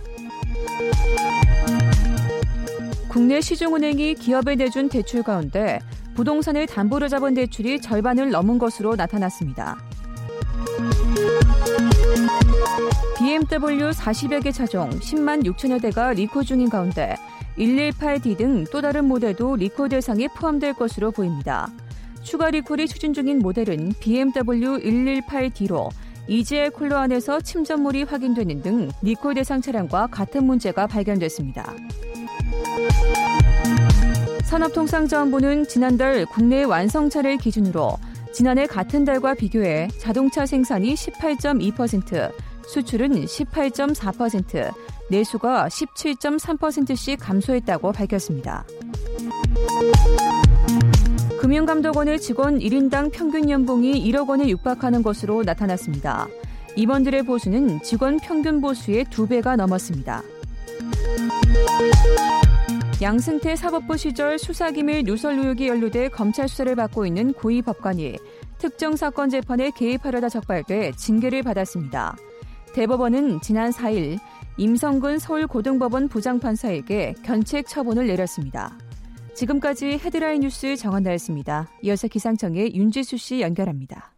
국내 시중은행이 기업에 내준 대출 가운데 부동산을 담보로 잡은 대출이 절반을 넘은 것으로 나타났습니다. BMW 40여 개 차종 10만 6천여 대가 리콜 중인 가운데 118D 등 또 다른 모델도 리콜 대상에 포함될 것으로 보입니다. 추가 리콜이 추진 중인 모델은 BMW 118D로 EGR 쿨러 안에서 침전물이 확인되는 등 리콜 대상 차량과 같은 문제가 발견됐습니다. 산업통상자원부는 지난달 국내 완성차를 기준으로 지난해 같은 달과 비교해 자동차 생산이 18.2%, 수출은 18.4%, 내수가 17.3%씩 감소했다고 밝혔습니다. 금융감독원의 직원 1인당 평균 연봉이 1억 원에 육박하는 것으로 나타났습니다. 임원들의 보수는 직원 평균 보수의 2배가 넘었습니다. 양승태 사법부 시절 수사기밀 누설 의혹이 연루돼 검찰 수사를 받고 있는 고위 법관이 특정 사건 재판에 개입하려다 적발돼 징계를 받았습니다. 대법원은 지난 4일 임성근 서울고등법원 부장판사에게 견책 처분을 내렸습니다. 지금까지 헤드라인 뉴스 정한나였습니다. 이어서 기상청의 윤지수 씨 연결합니다.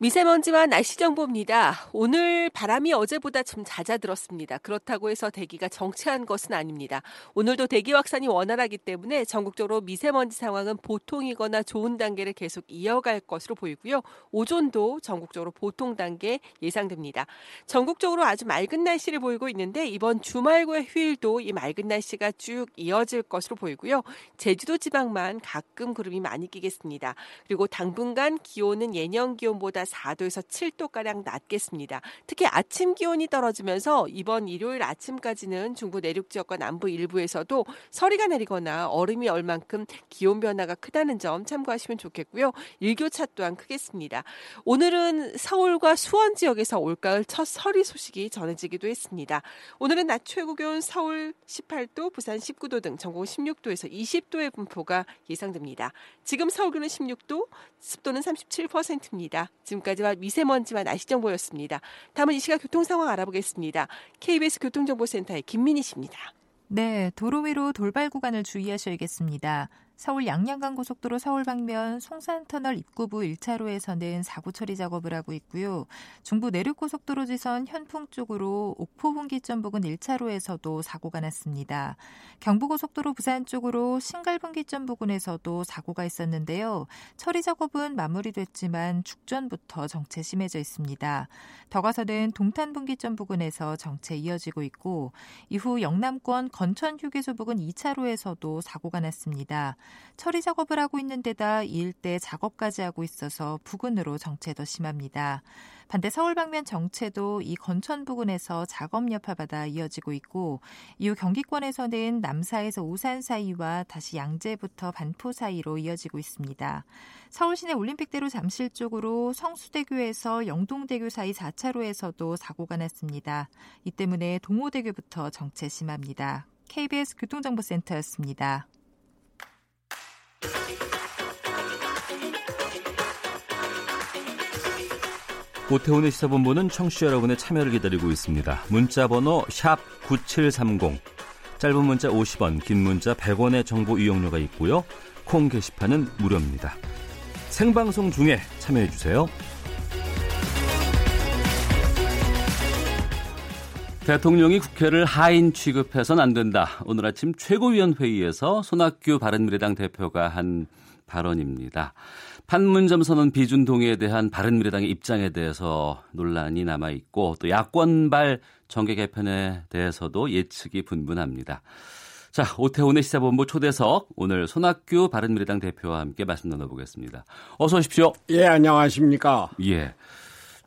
미세먼지와 날씨 정보입니다. 오늘 바람이 어제보다 좀 잦아들었습니다. 그렇다고 해서 대기가 정체한 것은 아닙니다. 오늘도 대기 확산이 원활하기 때문에 전국적으로 미세먼지 상황은 보통이거나 좋은 단계를 계속 이어갈 것으로 보이고요. 오존도 전국적으로 보통 단계 예상됩니다. 전국적으로 아주 맑은 날씨를 보이고 있는데 이번 주말과 휴일도 이 맑은 날씨가 쭉 이어질 것으로 보이고요. 제주도 지방만 가끔 구름이 많이 끼겠습니다. 그리고 당분간 기온은 예년 기온보다 4도에서 7도가량 낮겠습니다. 특히 아침 기온이 떨어지면서 이번 일요일 아침까지는 중부 내륙 지역과 남부 일부에서도 서리가 내리거나 얼음이 얼 만큼 기온 변화가 크다는 점 참고하시면 좋겠고요. 일교차 또한 크겠습니다. 오늘은 서울과 수원 지역에서 올가을 첫 서리 소식이 전해지기도 했습니다. 오늘은 낮 최고 기온 서울 18도, 부산 19도 등 전국 16도에서 20도의 분포가 예상됩니다. 지금 서울 기온은 16도, 습도는 37%입니다. 지금 지금까지와 미세먼지와 날씨 정보였습니다. 다음은 이 시각 교통 상황 알아보겠습니다. KBS 교통정보센터의 김민희 씨입니다. 네, 도로 위로 돌발 구간을 주의하셔야겠습니다. 서울 양양간 고속도로 서울 방면 송산터널 입구부 1차로에서는 사고 처리 작업을 하고 있고요. 중부 내륙고속도로 지선 현풍 쪽으로 옥포 분기점 부근 1차로에서도 사고가 났습니다. 경부고속도로 부산 쪽으로 신갈 분기점 부근에서도 사고가 있었는데요. 처리 작업은 마무리됐지만 죽전부터 정체 심해져 있습니다. 더 가서는 동탄 분기점 부근에서 정체 이어지고 있고 이후 영남권 건천 휴게소 부근 2차로에서도 사고가 났습니다. 처리 작업을 하고 있는 데다 이 일대 작업까지 하고 있어서 부근으로 정체 더 심합니다. 반대 서울 방면 정체도 이 건천 부근에서 작업 여파받아 이어지고 있고 이후 경기권에서는 남사에서 오산 사이와 다시 양재부터 반포 사이로 이어지고 있습니다. 서울시내 올림픽대로 잠실 쪽으로 성수대교에서 영동대교 사이 4차로에서도 사고가 났습니다. 이 때문에 동호대교부터 정체 심합니다. KBS 교통정보센터였습니다. 오태훈의 시사본부는 청취자 여러분의 참여를 기다리고 있습니다. 문자 번호 9730, 짧은 문자 50원, 긴 문자 100원의 정보 이용료가 있고요. 콩 게시판은 무료입니다. 생방송 중에 참여해 주세요. 대통령이 국회를 하인 취급해선 안 된다. 오늘 아침 최고위원 회의에서 손학규 바른미래당 대표가 한 발언입니다. 판문점 선언 비준 동의에 대한 바른미래당의 입장에 대해서 논란이 남아 있고 또 야권발 정계 개편에 대해서도 예측이 분분합니다. 자, 오태훈의 시사본부 초대석 오늘 손학규 바른미래당 대표와 함께 말씀 나눠보겠습니다. 어서 오십시오. 예, 안녕하십니까. 예.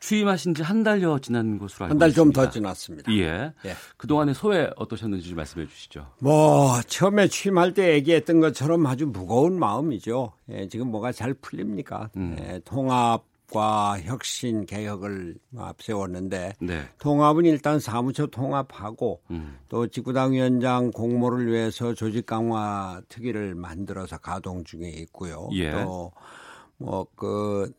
취임하신 지 한 달여 지난 것으로 알고 한 달 좀 더 지났습니다. 예. 예. 그동안의 소회 어떠셨는지 좀 말씀해 주시죠. 뭐 처음에 취임할 때 얘기했던 것처럼 아주 무거운 마음이죠. 예, 지금 뭐가 잘 풀립니까? 음. 예, 통합 과 혁신 개혁을 앞세웠는데 네. 통합은 일단 사무처 통합하고 음. 또 직구당 위원장 공모를 위해서 조직 강화 특위를 만들어서 가동 중에 있고요. 예. 또뭐그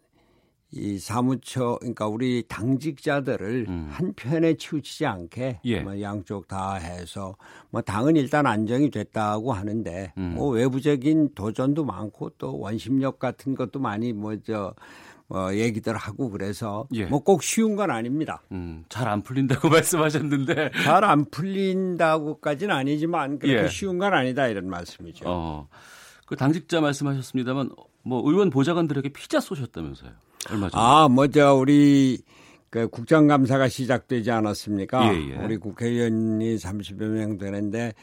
이 사무처 그러니까 우리 당직자들을 음. 한 편에 치우치지 않게 예. 뭐 양쪽 다 해서 뭐 당은 일단 안정이 됐다고 하는데 음. 뭐 외부적인 도전도 많고 또 원심력 같은 것도 많이 뭐저 뭐 얘기들 하고 그래서 예. 뭐꼭 쉬운 건 아닙니다. 음, 잘 안 풀린다고 말씀하셨는데 잘 안 풀린다고까지는 아니지만 그렇게 예. 쉬운 건 아니다 이런 말씀이죠. 어, 그 당직자 말씀하셨습니다만 뭐 의원 보좌관들에게 피자 쏘셨다면서요? 얼마 전에. 아, 먼저 우리 그 국정감사가 시작되지 않았습니까? 예, 예. 우리 국회의원이 30여 명 되는데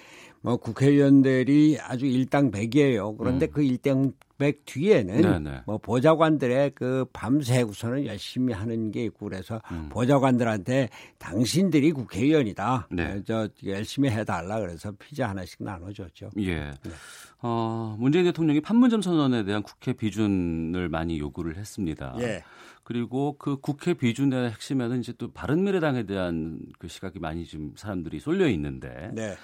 뭐 국회의원들이 아주 일당백이에요. 그런데 음. 그 일당 백 뒤에는 네네. 네. 뭐 보좌관들의 그 밤새 우선은 열심히 하는 게 있고 그래서 음. 보좌관들한테 당신들이 국회의원이다. 네. 저 열심히 해달라 그래서 피자 하나씩 나눠줬죠. 예. 네. 어, 문재인 대통령이 판문점 선언에 대한 국회 비준을 많이 요구를 했습니다. 예. 그리고 그 국회 비준의 핵심에는 이제 또 바른미래당에 대한 그 시각이 많이 지금 사람들이 쏠려 있는데 네.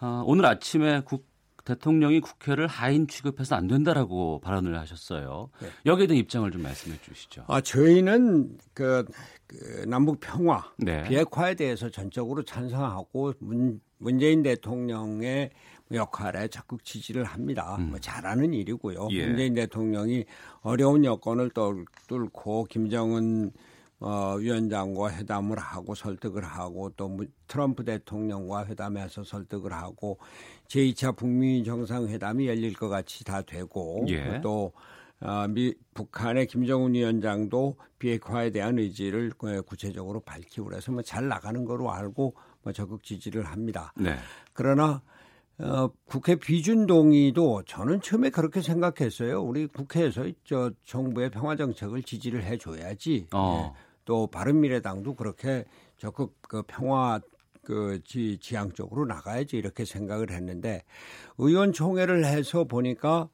어, 오늘 아침에 국 대통령이 국회를 하인 취급해서 안 된다라고 발언을 하셨어요. 네. 여기에 대한 입장을 좀 말씀해 주시죠. 아, 저희는 그, 그 남북 평화, 네. 비핵화에 대해서 전적으로 찬성하고 문, 문재인 대통령의 역할에 적극 지지를 합니다. 음. 뭐 잘하는 일이고요. 예. 문재인 대통령이 어려운 여건을 뚫고 김정은 어, 위원장과 회담을 하고 설득을 하고 또 트럼프 대통령과 회담해서 설득을 하고 제2차 북미 정상회담이 열릴 것 같이 다 되고 예. 또 어, 미, 북한의 김정은 위원장도 비핵화에 대한 의지를 구체적으로 밝히고 그래서 뭐 잘 나가는 거로 알고 뭐 적극 지지를 합니다. 네. 그러나 어, 국회 비준 동의도 저는 처음에 그렇게 생각했어요. 우리 국회에서 저 정부의 평화 정책을 지지를 해줘야지. 어. 예. 또 바른미래당도 그렇게 적극 그 평화 그 지, 지향 쪽으로 나가야지 이렇게 생각을 했는데 의원총회를 해서 보니까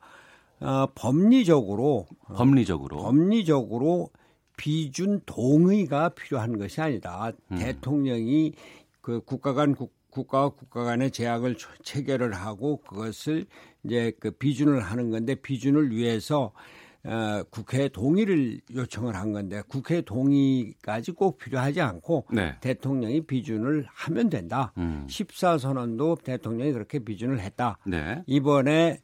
어, 법리적으로 법리적으로 어, 법리적으로 비준 동의가 필요한 것이 아니다. 음. 대통령이 그 국가 간 국, 국가와 국가 간의 제약을 체결을 하고 그것을 이제 그 비준을 하는 건데 비준을 위해서 어, 국회 동의를 요청을 한 건데 국회 동의까지 꼭 필요하지 않고 네. 대통령이 비준을 하면 된다. 음. 14선언도 대통령이 그렇게 비준을 했다. 네. 이번에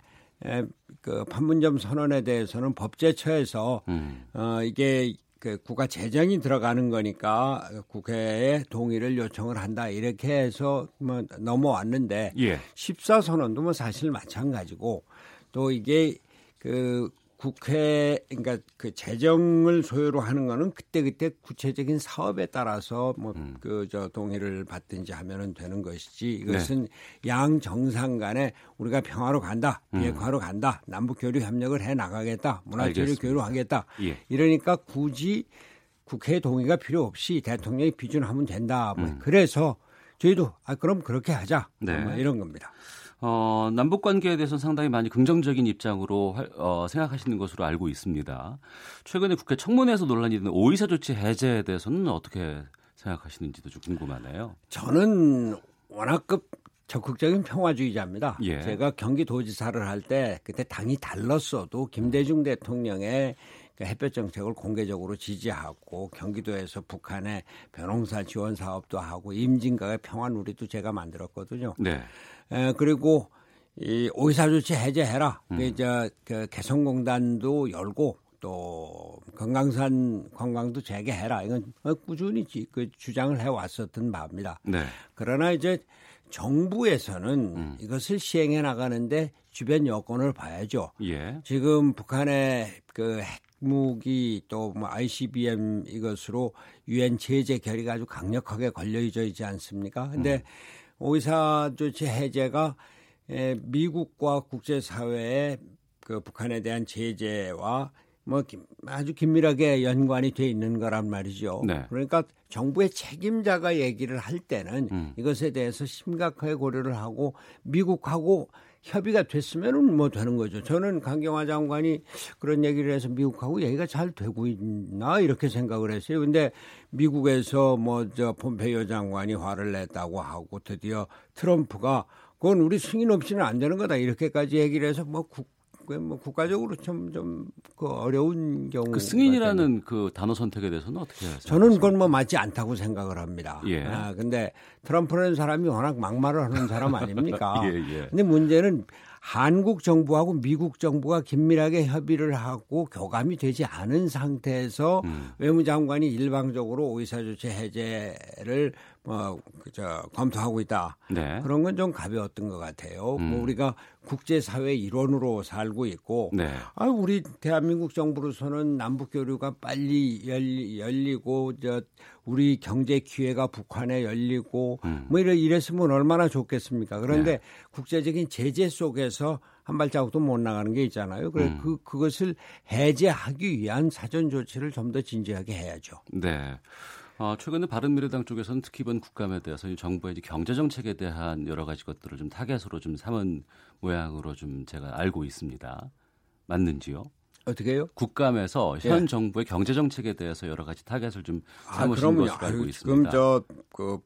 에, 그 판문점 선언에 대해서는 법제처에서 음. 어, 이게 그 국가 재정이 들어가는 거니까 국회에 동의를 요청을 한다 이렇게 해서 뭐 넘어왔는데 예. 14선언도 뭐 사실 마찬가지고 또 이게 그 국회 그러니까 그 재정을 소유로 하는 거는 그때 그때 구체적인 사업에 따라서 뭐 그저 음. 동의를 받든지 하면은 되는 것이지 이것은 네. 양 정상 간에 우리가 평화로 간다 음. 비핵화로 음. 간다 남북 교류 협력을 해 나가겠다 문화체류 교류하겠다 예. 이러니까 굳이 국회 동의가 필요 없이 대통령이 비준하면 된다 뭐 음. 그래서 저희도 아 그럼 그렇게 하자 네. 뭐 이런 겁니다. 어, 남북 관계에 대해서는 상당히 많이 긍정적인 입장으로 어, 생각하시는 것으로 알고 있습니다. 최근에 국회 청문회에서 논란이 되는 오이사 조치 해제에 대해서는 어떻게 생각하시는지도 좀 궁금하네요. 저는 워낙급 적극적인 평화주의자입니다. 예. 제가 경기도지사를 할 때 그때 당이 달랐어도 김대중 대통령의 그 햇볕 정책을 공개적으로 지지하고 경기도에서 북한의 변홍사 지원 사업도 하고 임진각의 평화누리도 제가 만들었거든요. 네. 에, 그리고 이 오이사 조치 해제해라. 음. 그, 저, 그 개성공단도 열고 또 건강산 관광도 재개해라. 이건 꾸준히 그 주장을 해왔었던 바입니다. 네. 그러나 이제 정부에서는 음. 이것을 시행해 나가는데 주변 여건을 봐야죠. 예. 지금 북한의 그 핵 무기 또 뭐 ICBM 이것으로 유엔 제재 결의가 아주 강력하게 걸려져 있지 않습니까? 근데 음. 오이사 조치 해제가 미국과 국제사회의 그 북한에 대한 제재와 뭐 아주 긴밀하게 연관이 돼 있는 거란 말이죠. 네. 그러니까 정부의 책임자가 얘기를 할 때는 음. 이것에 대해서 심각하게 고려를 하고 미국하고 협의가 됐으면은 뭐 되는 거죠. 저는 강경화 장관이 그런 얘기를 해서 미국하고 얘기가 잘 되고 있나 이렇게 생각을 했어요. 근데 미국에서 뭐 저 폼페이오 장관이 화를 냈다고 하고 드디어 트럼프가 그건 우리 승인 없이는 안 되는 거다 이렇게까지 얘기를 해서 뭐 국, 뭐 국가적으로 좀좀그 어려운 경우. 그 승인이라는 그 단어 선택에 대해서는 어떻게 하세요? 저는 그건 뭐 맞지 않다고 생각을 합니다. 예. 아, 근데 트럼프라는 사람이 워낙 막말을 하는 사람 아닙니까? 예, 예. 근데 문제는 한국 정부하고 미국 정부가 긴밀하게 협의를 하고 교감이 되지 않은 상태에서 음. 외무장관이 일방적으로 오이사 조치 해제를 뭐 그저 검토하고 있다. 네. 그런 건 좀 가벼웠던 것 같아요. 뭐 음. 뭐 우리가 국제사회 일원으로 살고 있고, 네. 아 우리 대한민국 정부로서는 남북 교류가 빨리 열리, 열리고 저 우리 경제 기회가 북한에 열리고 음. 뭐 이래 이랬으면 얼마나 좋겠습니까? 그런데 네. 국제적인 제재 속에서 한 발자국도 못 나가는 게 있잖아요. 그래 음. 그 그것을 해제하기 위한 사전 조치를 좀 더 진지하게 해야죠. 네. 어, 최근에 바른미래당 쪽에서는 특히 이번 국감에 대해서 정부의 경제 정책에 대한 여러 가지 것들을 좀 타겟으로 좀 삼은 모양으로 좀 제가 알고 있습니다. 맞는지요? 어떻게요? 국감에서 현 예. 정부의 경제 정책에 대해서 여러 가지 타겟을 좀 아, 삼으신 아, 것으로 알고 있습니다. 지금 저그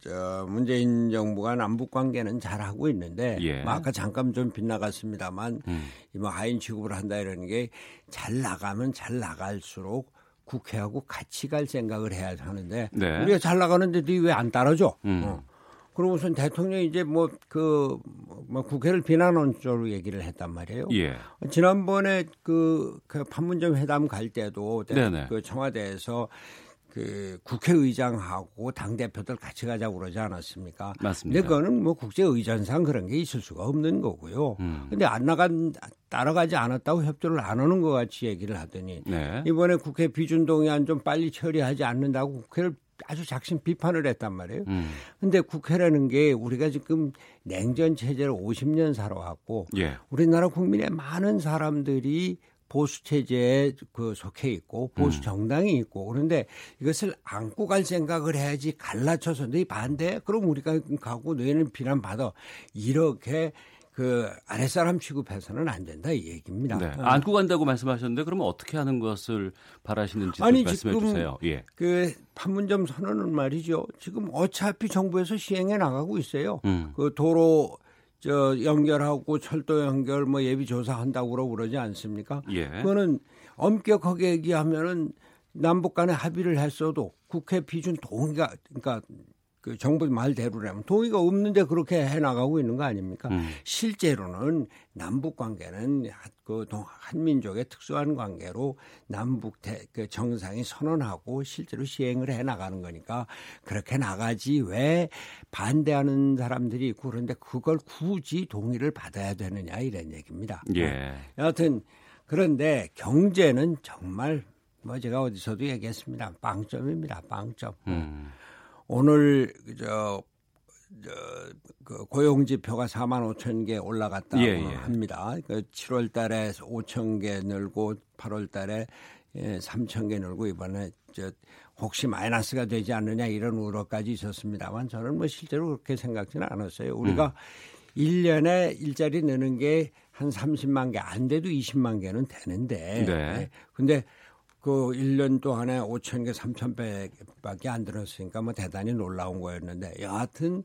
저 문재인 정부가 남북 관계는 잘 하고 있는데 예. 뭐 아까 잠깐 좀 빗나갔습니다만 음. 이뭐 하인 취급을 한다 이러는 게 잘 나가면 잘 나갈수록 국회하고 같이 갈 생각을 해야 하는데 네. 우리가 잘 나가는데 왜안 따라줘? 음. 어. 그러고선 대통령이 이제 뭐그 뭐 국회를 비난하는 쪽으로 얘기를 했단 말이에요. 예. 지난번에 그, 그 판문점 회담 갈 때도. 그 청와대에서 그 국회의장하고 당 대표들 같이 가자고 그러지 않았습니까? 맞습니다. 근데 그거는 뭐 국제의전상 그런 게 있을 수가 없는 거고요. 음. 근데 안 나간 따라가지 않았다고 협조를 안 하는 것 같이 얘기를 하더니 네. 이번에 국회 비준 동의안 좀 빨리 처리하지 않는다고 국회를 아주 작심 비판을 했단 말이에요. 음. 근데 국회라는 게 우리가 지금 냉전 체제를 50년 살아왔고 예. 우리나라 국민의 많은 사람들이 보수 체제에 그 속해 있고 보수 음. 정당이 있고 그런데 이것을 안고 갈 생각을 해야지 갈라쳐서 너희 반대 그럼 우리가 가고 너희는 비난 받아 이렇게 그 아랫사람 취급해서는 안 된다 이 얘기입니다. 네. 안고 간다고 말씀하셨는데 그러면 어떻게 하는 것을 바라시는지 아니, 말씀해 주세요. 예. 그 판문점 선언은 말이죠. 지금 어차피 정부에서 시행해 나가고 있어요. 음. 그 도로 저 연결하고 철도 연결 뭐 예비 조사한다고 그러지 않습니까? 예. 그거는 엄격하게 얘기하면은 남북 간에 합의를 했어도 국회 비준 동의가 그러니까 그 정부 말대로라면 동의가 없는데 그렇게 해 나가고 있는 거 아닙니까? 음. 실제로는 남북 관계는 그 한민족의 특수한 관계로 남북 대, 그 정상이 선언하고 실제로 시행을 해 나가는 거니까 그렇게 나가지 왜 반대하는 사람들이 있고 그런데 그걸 굳이 동의를 받아야 되느냐 이런 얘기입니다. 예. 여하튼 그런데 경제는 정말 뭐 제가 어디서도 얘기했습니다. 빵점입니다. 빵점. 음. 오늘 저, 저, 그 고용 지표가 4만 5천 개 올라갔다고 예, 예. 합니다. 그 7월 달에 5천 개 늘고 8월 달에 예, 3천 개 늘고 이번에 저 혹시 마이너스가 되지 않느냐 이런 우려까지 있었습니다만 저는 뭐 실제로 그렇게 생각지는 않았어요. 우리가 음. 1년에 일자리 느는 게 한 30만 개 안 돼도 20만 개는 되는데 네. 네. 근데 그 1년 동안에 5천 개, 3천 배밖에 안 들었으니까 뭐 대단히 놀라운 거였는데 여하튼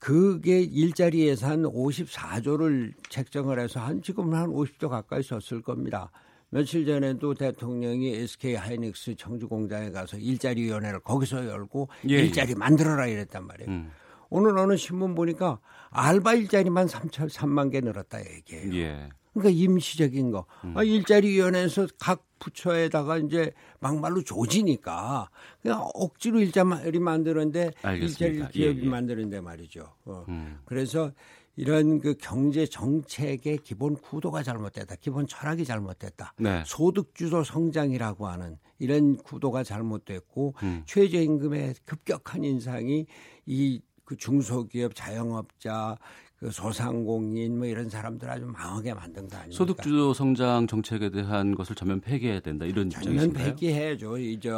그게 일자리 예산 54조를 책정을 해서 한 지금 한 50조 가까이 썼을 겁니다. 며칠 전에도 대통령이 SK 하이닉스 청주 공장에 가서 일자리 위원회를 거기서 열고 예, 예. 일자리 예. 만들어라 이랬단 말이에요. 음. 오늘 어느 신문 보니까 알바 일자리만 3천 3만 개 늘었다 얘기해요. 예. 그러니까 임시적인 거. 음. 아, 일자리 위원회에서 각 부처에다가 이제 막말로 조지니까 그냥 억지로 일자리 만드는데 일자리 기업이 예, 예. 만드는데 말이죠. 어. 음. 그래서 이런 그 경제 정책의 기본 구도가 잘못됐다. 기본 철학이 잘못됐다. 네. 소득주도 성장이라고 하는 이런 구도가 잘못됐고 음. 최저임금의 급격한 인상이 이 그 중소기업 자영업자 그 소상공인 뭐 이런 사람들 아주 망하게 만든 거 아닙니까? 소득주도 성장 정책에 대한 것을 전면 폐기해야 된다 이런 전면 폐기해야죠. 이제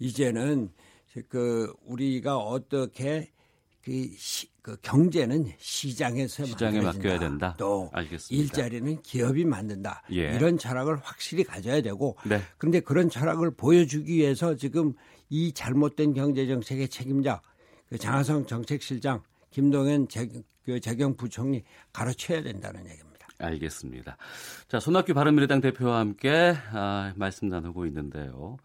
이제는 그 우리가 어떻게 그, 시, 그 경제는 시장에서 시장에 맡겨야 된다. 또 알겠습니다. 일자리는 기업이 만든다. 예. 이런 철학을 확실히 가져야 되고 네. 그런데 그런 철학을 보여주기 위해서 지금 이 잘못된 경제 정책의 책임자 그 장하성 정책실장 김동연 재, 그 재경 부총리 가르쳐야 된다는 얘기입니다. 알겠습니다. 자, 손학규 바른미래당 대표와 함께 아, 말씀 나누고 있는데요.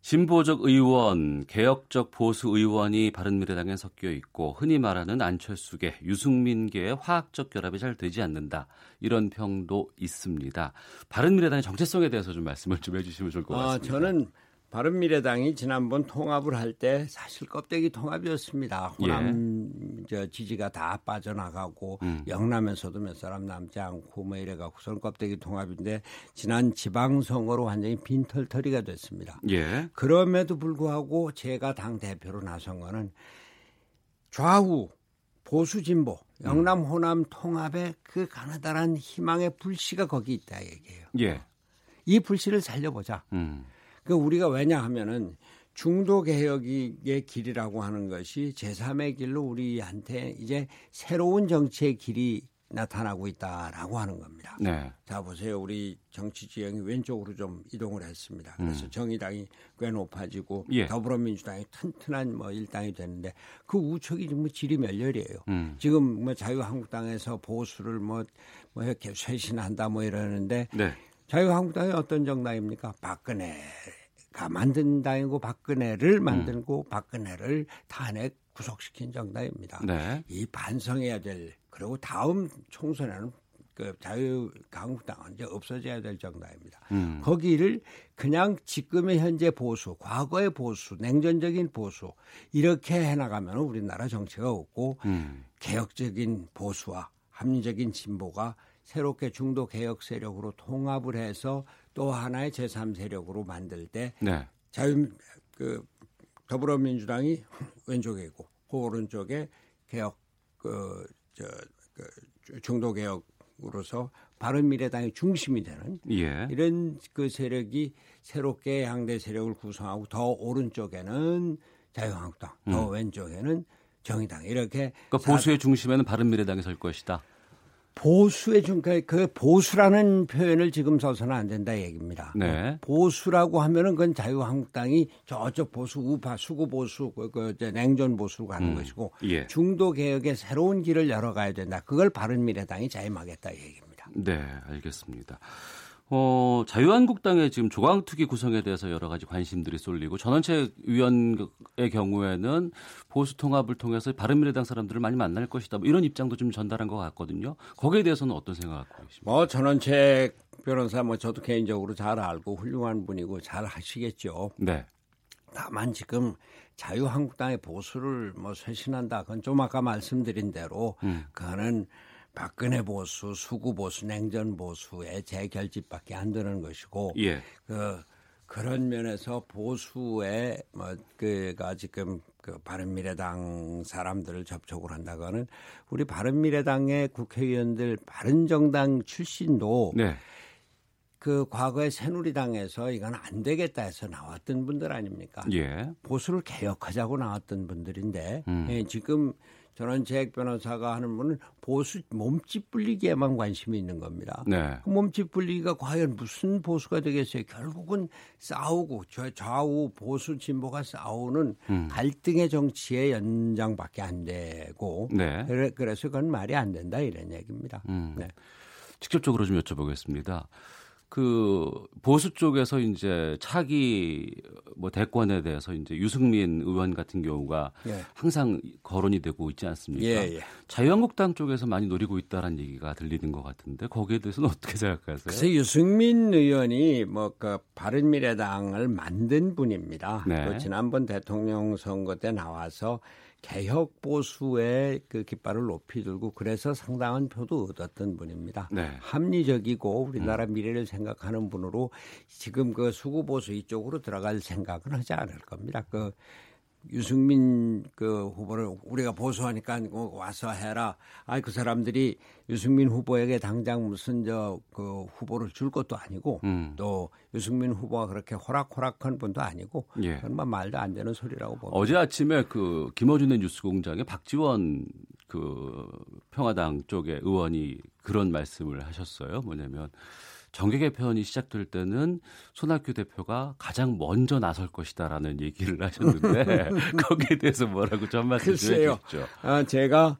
진보적 의원, 개혁적 보수 의원이 바른미래당에 섞여 있고 흔히 말하는 안철수계, 유승민계의 화학적 결합이 잘 되지 않는다. 이런 평도 있습니다. 바른미래당의 정체성에 대해서 좀 말씀을 좀 해주시면 좋을 것 아, 같습니다. 아, 저는 바른미래당이 지난번 통합을 할 때 사실 껍데기 통합이었습니다. 호남 예. 저 지지가 다 빠져나가고 음. 영남에서도 몇 사람 남지 않고 뭐 이래갖고선 껍데기 통합인데 지난 지방선거로 완전히 빈털터리가 됐습니다. 예. 그럼에도 불구하고 제가 당 대표로 나선 거는 좌우 보수 진보 영남 호남 통합의 그 가느다란 희망의 불씨가 거기 있다 얘기예요. 예. 이 불씨를 살려보자. 음. 그 우리가 왜냐하면은 중도 개혁의 길이라고 하는 것이 제3의 길로 우리한테 이제 새로운 정치의 길이 나타나고 있다라고 하는 겁니다. 네. 자 보세요, 우리 정치 지형이 왼쪽으로 좀 이동을 했습니다. 그래서 음. 정의당이 꽤 높아지고 예. 더불어민주당이 튼튼한 뭐 일당이 되는데 그 우측이 뭐 질이 멸렬이에요. 음. 지금 뭐 자유한국당에서 보수를 뭐, 뭐 이렇게 쇄신한다 뭐 이러는데 네. 자유한국당이 어떤 정당입니까? 박근혜 가 만든 당이고 박근혜를 만들고 음. 박근혜를 탄핵 구속시킨 정당입니다. 네. 이 반성해야 될 그리고 다음 총선에는 그 자유한국당은 이제 없어져야 될 정당입니다. 음. 거기를 그냥 지금의 현재 보수, 과거의 보수, 냉전적인 보수 이렇게 해나가면 우리나라 정치가 없고 음. 개혁적인 보수와 합리적인 진보가 새롭게 중도 개혁 세력으로 통합을 해서 또 하나의 제3세력으로 만들 때 네. 자유 그 더불어민주당이 왼쪽에 있고 그 오른쪽에 개혁 그저 그 중도 개혁으로서 바른 미래당의 중심이 되는 예. 이런 그 세력이 새롭게 양대 세력을 구성하고 더 오른쪽에는 자유한국당, 음. 더 왼쪽에는 정의당 이렇게 그러니까 보수의 중심에는 바른 미래당이 설 것이다. 보수의 중간 그 보수라는 표현을 지금 써서는 안 된다 얘기입니다. 네. 보수라고 하면은 그건 자유한국당이 저쪽 보수 우파 수구 보수 그, 그 냉전 보수로 가는 음. 것이고 예. 중도 개혁의 새로운 길을 열어가야 된다. 그걸 바른미래당이 자임하겠다 얘기입니다. 네, 알겠습니다. 어, 자유한국당의 지금 조강특위 구성에 대해서 여러 가지 관심들이 쏠리고 전원책 위원의 경우에는 보수 통합을 통해서 바른미래당 사람들을 많이 만날 것이다. 뭐 이런 입장도 좀 전달한 것 같거든요. 거기에 대해서는 어떤 생각 갖고 계십니까? 뭐 전원책 변호사 뭐 저도 개인적으로 잘 알고 훌륭한 분이고 잘 하시겠죠. 네. 다만 지금 자유한국당의 보수를 뭐 쇄신한다. 그건 좀 아까 말씀드린 대로 음. 그거는 박근혜 보수, 수구 보수, 냉전 보수의 재결집밖에 안 되는 것이고 예. 그 그런 면에서 보수의 뭐 그가 지금 그 바른미래당 사람들을 접촉을 한다거는 우리 바른미래당의 국회의원들 바른정당 출신도 네. 그 과거에 새누리당에서 이건 안 되겠다 해서 나왔던 분들 아닙니까? 예. 보수를 개혁하자고 나왔던 분들인데 음. 예, 지금 저는 잭 변호사가 하는 분은 보수 몸집 불리기에만 관심이 있는 겁니다. 네. 그 몸집 불리기가 과연 무슨 보수가 되겠어요? 결국은 싸우고 저 좌우 보수 진보가 싸우는 음. 갈등의 정치의 연장밖에 안 되고 네. 그래, 그래 서 그건 말이 안 된다 이런 얘기입니다. 음. 네. 직접적으로 좀 여쭤보겠습니다. 그 보수 쪽에서 이제 차기 뭐 대권에 대해서 이제 유승민 의원 같은 경우가 예. 항상 거론이 되고 있지 않습니까? 예, 예. 자유한국당 쪽에서 많이 노리고 있다라는 얘기가 들리는 것 같은데 거기에 대해서는 어떻게 생각하세요? 글쎄 유승민 의원이 뭐 그 바른미래당을 만든 분입니다. 네. 그 지난번 대통령 선거 때 나와서 개혁 보수의 그 깃발을 높이 들고 그래서 상당한 표도 얻었던 분입니다. 네. 합리적이고 우리나라 음. 미래를 생각하는 분으로 지금 그 수구 보수 이쪽으로 들어갈 생각은 하지 않을 겁니다. 그 유승민 그 후보를 우리가 보수하니까 뭐 와서 해라. 아이 그 사람들이 유승민 후보에게 당장 무슨 저 그 후보를 줄 것도 아니고 음. 또 유승민 후보가 그렇게 호락호락한 분도 아니고 예. 정말 말도 안 되는 소리라고 봅니다. 어제 아침에 그 김어준의 뉴스공장에 박지원 그 평화당 쪽의 의원이 그런 말씀을 하셨어요. 뭐냐면 정계 개편이 시작될 때는 손학규 대표가 가장 먼저 나설 것이다라는 얘기를 하셨는데 거기에 대해서 뭐라고 좀 말씀 주시죠. 아, 제가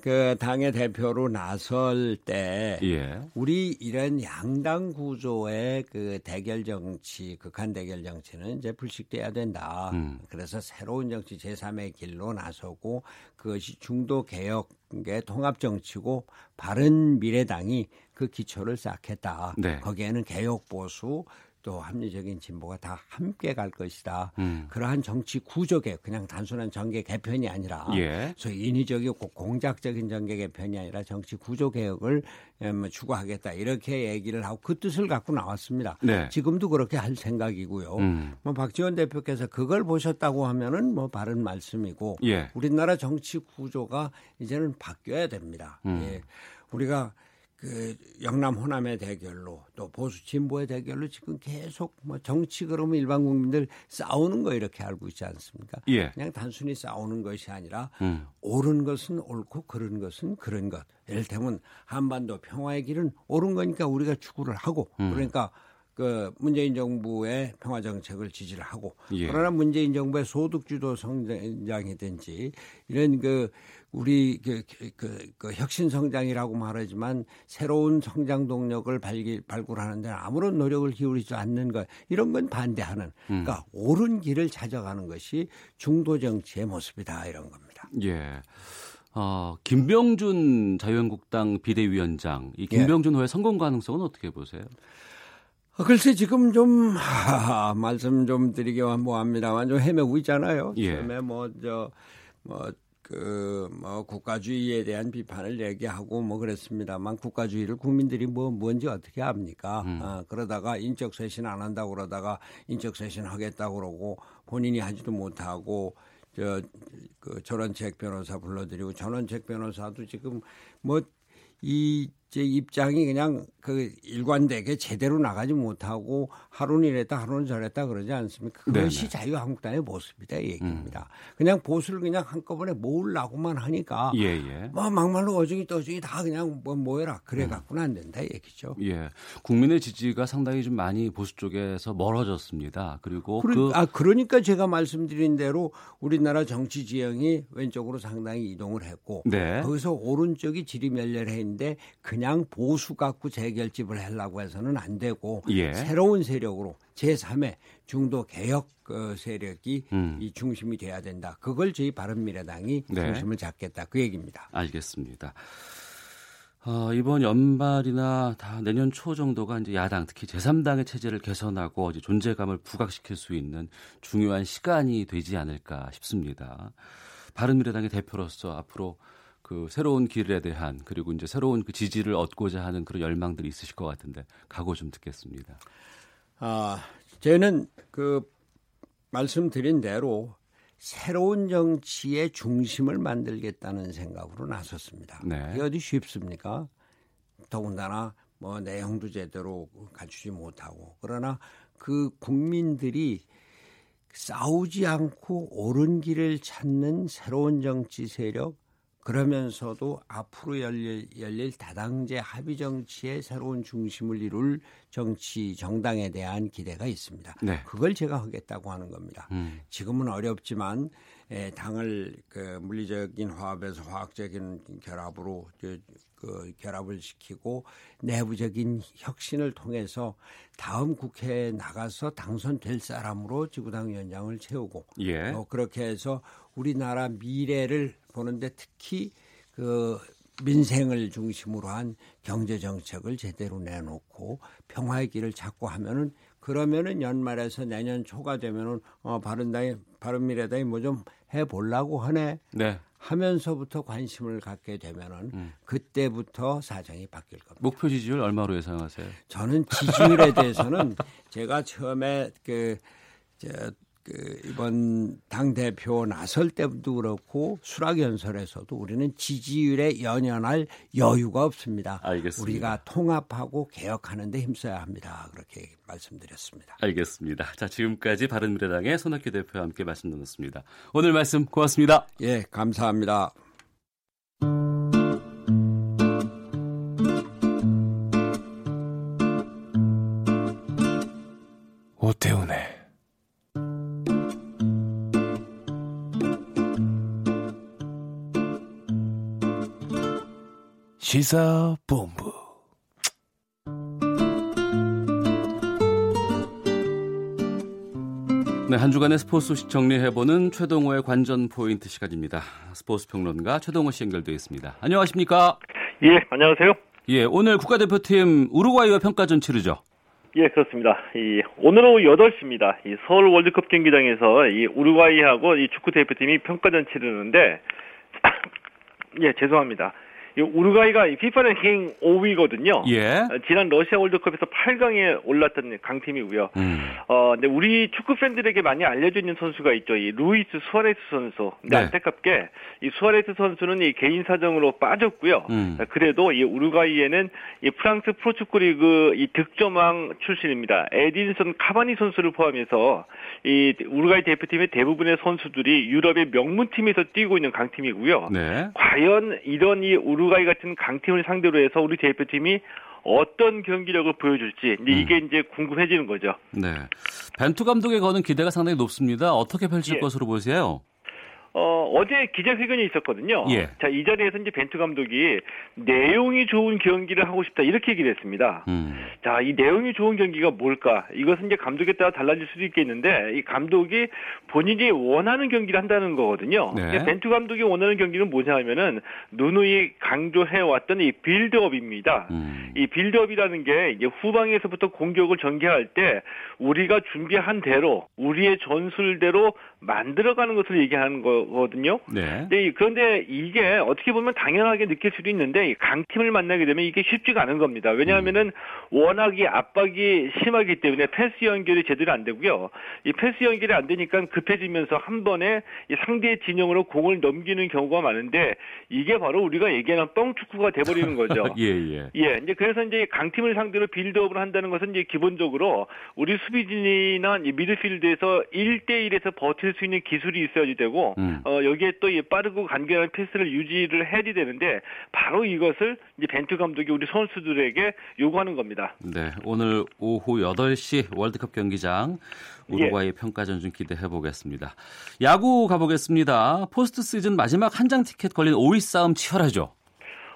그 당의 대표로 나설 때 예. 우리 이런 양당 구조의 그 대결 정치, 극한 대결 정치는 이제 불식돼야 된다. 음. 그래서 새로운 정치 제3의 길로 나서고 그것이 중도 개혁의 통합 정치고 바른 미래당이 그 기초를 쌓겠다. 네. 거기에는 개혁 보수 또 합리적인 진보가 다 함께 갈 것이다. 음. 그러한 정치 구조개 그냥 단순한 정계 개편이 아니라 예. 소위 인위적이고 공작적인 정계 개편이 아니라 정치 구조 개혁을 음, 추구하겠다 이렇게 얘기를 하고 그 뜻을 갖고 나왔습니다. 네. 지금도 그렇게 할 생각이고요. 음. 뭐 박지원 대표께서 그걸 보셨다고 하면은 뭐 바른 말씀이고 예. 우리나라 정치 구조가 이제는 바뀌어야 됩니다. 음. 예. 우리가 그 영남 호남의 대결로 또 보수 진보의 대결로 지금 계속 뭐 정치 그러면 일반 국민들 싸우는 거 이렇게 알고 있지 않습니까? 예. 그냥 단순히 싸우는 것이 아니라 음. 옳은 것은 옳고 그른 것은 그런 것. 예를 들면 한반도 평화의 길은 옳은 거니까 우리가 추구를 하고 음. 그러니까 그 문재인 정부의 평화 정책을 지지를 하고 예. 그러나 문재인 정부의 소득주도 성장이든지 이런 그 우리 그, 그, 그 혁신 성장이라고 말하지만 새로운 성장 동력을 발기, 발굴하는 데 아무런 노력을 기울이지 않는 것 이런 건 반대하는 음. 그러니까 옳은 길을 찾아가는 것이 중도 정치의 모습이다 이런 겁니다. 예. 어, 김병준 자유한국당 비대위원장, 이 김병준 예. 후의 성공 가능성은 어떻게 보세요? 어, 글쎄 지금 좀 하, 말씀 좀 드리기가 뭐합니다만 좀 헤매고 있잖아요. 예. 처음에 뭐저 뭐 그, 뭐, 국가주의에 대한 비판을 얘기하고 뭐 그랬습니다만 국가주의를 국민들이 뭐, 뭔지 어떻게 압니까? 음. 아, 그러다가 인적 쇄신 안 한다고 그러다가 인적 쇄신 하겠다고 그러고 본인이 하지도 못하고 저, 그 전원책 변호사 불러들이고 전원책 변호사도 지금 뭐, 이 제 입장이 그냥 그 일관되게 제대로 나가지 못하고 하루는 이랬다 하루는 저랬다 그러지 않습니까? 그것이 네네. 자유한국당의 모습이다 얘기입니다. 음. 그냥 보수를 그냥 한꺼번에 모으려고만 하니까 예예. 예. 뭐 막말로 어중이 떠중이 다 그냥 뭐 모여라 그래 음. 갖고는 안 된다 얘기죠. 예, 국민의 지지가 상당히 좀 많이 보수 쪽에서 멀어졌습니다. 그리고 그러, 그... 아 그러니까 제가 말씀드린 대로 우리나라 정치 지형이 왼쪽으로 상당히 이동을 했고 네. 거기서 오른쪽이 지리멸렬했는데 그 그냥 보수 갖고 재 결집을 하려고 해서는 안 되고 예. 새로운 세력으로 제3의 중도 개혁 그 세력이 음. 이 중심이 돼야 된다. 그걸 저희 바른미래당이 네. 중심을 잡겠다. 그 얘기입니다. 알겠습니다. 어, 이번 연말이나 다 내년 초 정도가 이제 야당 특히 제3당의 체제를 개선하고 이제 존재감을 부각시킬 수 있는 중요한 시간이 되지 않을까 싶습니다. 바른미래당의 대표로서 앞으로 그 새로운 길에 대한 그리고 이제 새로운 그 지지를 얻고자 하는 그런 열망들이 있으실 것 같은데 각오 좀 듣겠습니다. 아, 저는 그 말씀드린 대로 새로운 정치의 중심을 만들겠다는 생각으로 나섰습니다. 네. 이게 어디 쉽습니까? 더군다나 뭐 내용도 제대로 갖추지 못하고 그러나 그 국민들이 싸우지 않고 옳은 길을 찾는 새로운 정치 세력 그러면서도 앞으로 열릴, 열릴 다당제 합의 정치의 새로운 중심을 이룰 정치 정당에 대한 기대가 있습니다. 네. 그걸 제가 하겠다고 하는 겁니다. 음. 지금은 어렵지만 예, 당을 그 물리적인 화합에서 화학적인 결합으로 그, 그 결합을 시키고 내부적인 혁신을 통해서 다음 국회에 나가서 당선될 사람으로 지구당 위원장을 채우고 예. 어, 그렇게 해서 우리나라 미래를 보는데 특히 그 민생을 중심으로 한 경제 정책을 제대로 내놓고 평화의 길을 찾고 하면은 그러면은 연말에서 내년 초가 되면은 어 바른당이 바른미래당이 뭐 좀 해보려고 하네. 네. 하면서부터 관심을 갖게 되면은 음. 그때부터 사정이 바뀔 겁니다. 목표 지지율 얼마로 예상하세요? 저는 지지율에 대해서는 제가 처음에 그 저, 그 이번 당 대표 나설 때도 그렇고 수락 연설에서도 우리는 지지율에 연연할 여유가 없습니다. 알겠습니다. 우리가 통합하고 개혁하는 데 힘써야 합니다. 그렇게 말씀드렸습니다. 알겠습니다. 자, 지금까지 바른미래당의 손학규 대표와 함께 말씀 나눴습니다. 오늘 말씀 고맙습니다. 예, 감사합니다. 오태훈의 시사본부 네, 한 주간의 스포츠 소식 정리해보는 최동호의 관전 포인트 시간입니다. 스포츠 평론가 최동호 씨 연결되어 있습니다. 안녕하십니까? 예, 안녕하세요. 예, 오늘 국가대표팀 우루과이와 평가전 치르죠? 예, 그렇습니다. 이 오늘 오후 8시입니다. 이 서울 월드컵 경기장에서 이 우루과이하고 이 축구 대표팀이 평가전 치르는데 예, 죄송합니다. 우루과이가 피파 랭킹 5위거든요. 예. 어, 지난 러시아 월드컵에서 8강에 올랐던 강팀이고요. 음. 어, 근데 우리 축구 팬들에게 많이 알려져 있는 선수가 있죠. 이 루이스 수아레스 선수. 근데 네. 안타깝게 이 수아레스 선수는 이 개인 사정으로 빠졌고요. 음. 그래도 이 우루과이에는 이 프랑스 프로축구 리그 이 득점왕 출신입니다. 에딘슨 카바니 선수를 포함해서 이 우루과이 대표팀의 대부분의 선수들이 유럽의 명문팀에서 뛰고 있는 강팀이고요. 네. 과연 이런 이 우루 우루과이 같은 강팀을 상대로 해서 우리 대표팀이 어떤 경기력을 보여줄지 이게 음. 이제 궁금해지는 거죠. 네. 벤투 감독의 거는 기대가 상당히 높습니다. 어떻게 펼칠 예. 것으로 보세요? 어, 어제 기자회견이 있었거든요. 예. 자, 이 자리에서 이제 벤투 감독이 내용이 좋은 경기를 하고 싶다 이렇게 얘기를 했습니다. 음. 자, 이 내용이 좋은 경기가 뭘까? 이것은 이제 감독에 따라 달라질 수도 있겠는데 이 감독이 본인이 원하는 경기를 한다는 거거든요. 네. 벤투 감독이 원하는 경기는 뭐냐 하면은 누누이 강조해 왔던 이 빌드업입니다. 음. 이 빌드업이라는 게 이제 후방에서부터 공격을 전개할 때 우리가 준비한 대로 우리의 전술대로 만들어가는 것을 얘기하는 거거든요. 네. 네. 그런데 이게 어떻게 보면 당연하게 느낄 수도 있는데 강팀을 만나게 되면 이게 쉽지가 않은 겁니다. 왜냐하면은 음. 워낙 이 압박이 심하기 때문에 패스 연결이 제대로 안 되고요. 이 패스 연결이 안 되니까 급해지면서 한 번에 이 상대의 진영으로 공을 넘기는 경우가 많은데 이게 바로 우리가 얘기하는 뻥축구가 돼버리는 거죠. 예, 예. 예. 이제 그래서 이제 강팀을 상대로 빌드업을 한다는 것은 이제 기본적으로 우리 수비진이나 미드필드에서 1대1에서 버틸 수 있는 기술이 있어야지 되고 음. 어, 여기에 또 이 빠르고 간결한 패스를 유지를 해야지 되는데 바로 이것을 이제 벤투 감독이 우리 선수들에게 요구하는 겁니다. 네, 오늘 오후 8시 월드컵 경기장 우루과이 예. 평가전 좀 기대해 보겠습니다. 야구 가보겠습니다. 포스트 시즌 마지막 한 장 티켓 걸린 5위 싸움 치열하죠.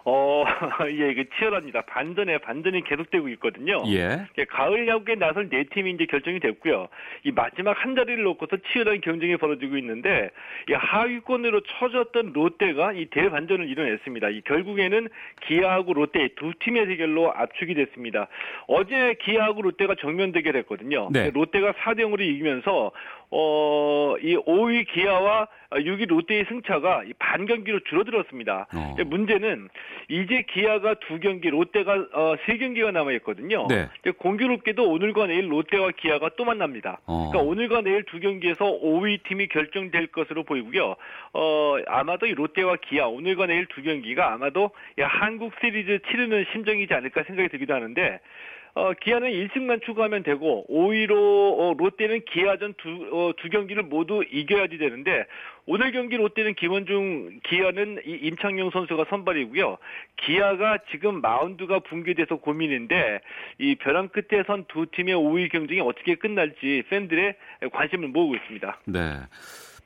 어, 예, 이게 치열합니다. 반전에 반전이 계속되고 있거든요. 예. 가을 야구에 나설 네 팀이 이제 결정이 됐고요. 이 마지막 한 자리를 놓고서 치열한 경쟁이 벌어지고 있는데 이 하위권으로 쳐졌던 롯데가 이 대반전을 이뤄냈습니다. 이 결국에는 기아하고 롯데 두 팀의 대결로 압축이 됐습니다. 어제 기아하고 롯데가 정면 대결했거든요. 네. 롯데가 4대 0으로 이기면서 어, 이 5위 기아와 6위 롯데의 승차가 반 경기로 줄어들었습니다. 어. 문제는 이제 기아가 두 경기, 롯데가 어, 세 경기가 남아 있거든요. 네. 공교롭게도 오늘과 내일 롯데와 기아가 또 만납니다. 어. 그러니까 오늘과 내일 두 경기에서 5위 팀이 결정될 것으로 보이고요. 어, 아마도 이 롯데와 기아 오늘과 내일 두 경기가 아마도 한국 시리즈 치르는 심정이지 않을까 생각이 들기도 하는데 어, 기아는 1승만 추가하면 되고 5위로 어, 롯데는 기아전 두, 어, 두 경기를 모두 이겨야지 되는데 오늘 경기 롯데는 김원중 기아는 이 임창용 선수가 선발이고요. 기아가 지금 마운드가 붕괴돼서 고민인데 이 벼랑 끝에 선 두 팀의 5위 경쟁이 어떻게 끝날지 팬들의 관심을 모으고 있습니다. 네.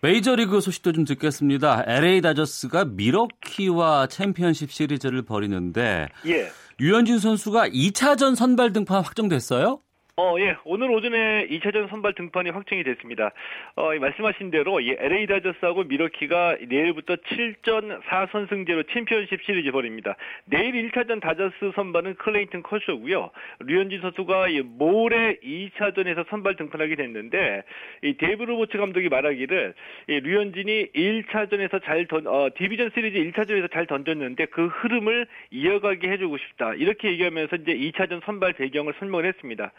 메이저리그 소식도 좀 듣겠습니다. LA 다저스가 미러키와 챔피언십 시리즈를 벌이는데 예. 유현진 선수가 2차전 선발 등판 확정됐어요? 어, 예. 오늘 오전에 2차전 선발 등판이 확정이 됐습니다. 어, 말씀하신 대로 이 LA 다저스하고 미러키가 내일부터 7전 4선승제로 챔피언십 시리즈 벌입니다. 내일 1차전 다저스 선발은 클레이튼 커쇼고요. 류현진 선수가 모레 2차전에서 선발 등판하게 됐는데 이 데이브 로버츠 감독이 말하기를 이 류현진이 1차전에서 잘 던, 어, 디비전 시리즈 1차전에서 잘 던졌는데 그 흐름을 이어가게 해주고 싶다. 이렇게 얘기하면서 이제 2차전 선발 배경을 설명을 했습니다.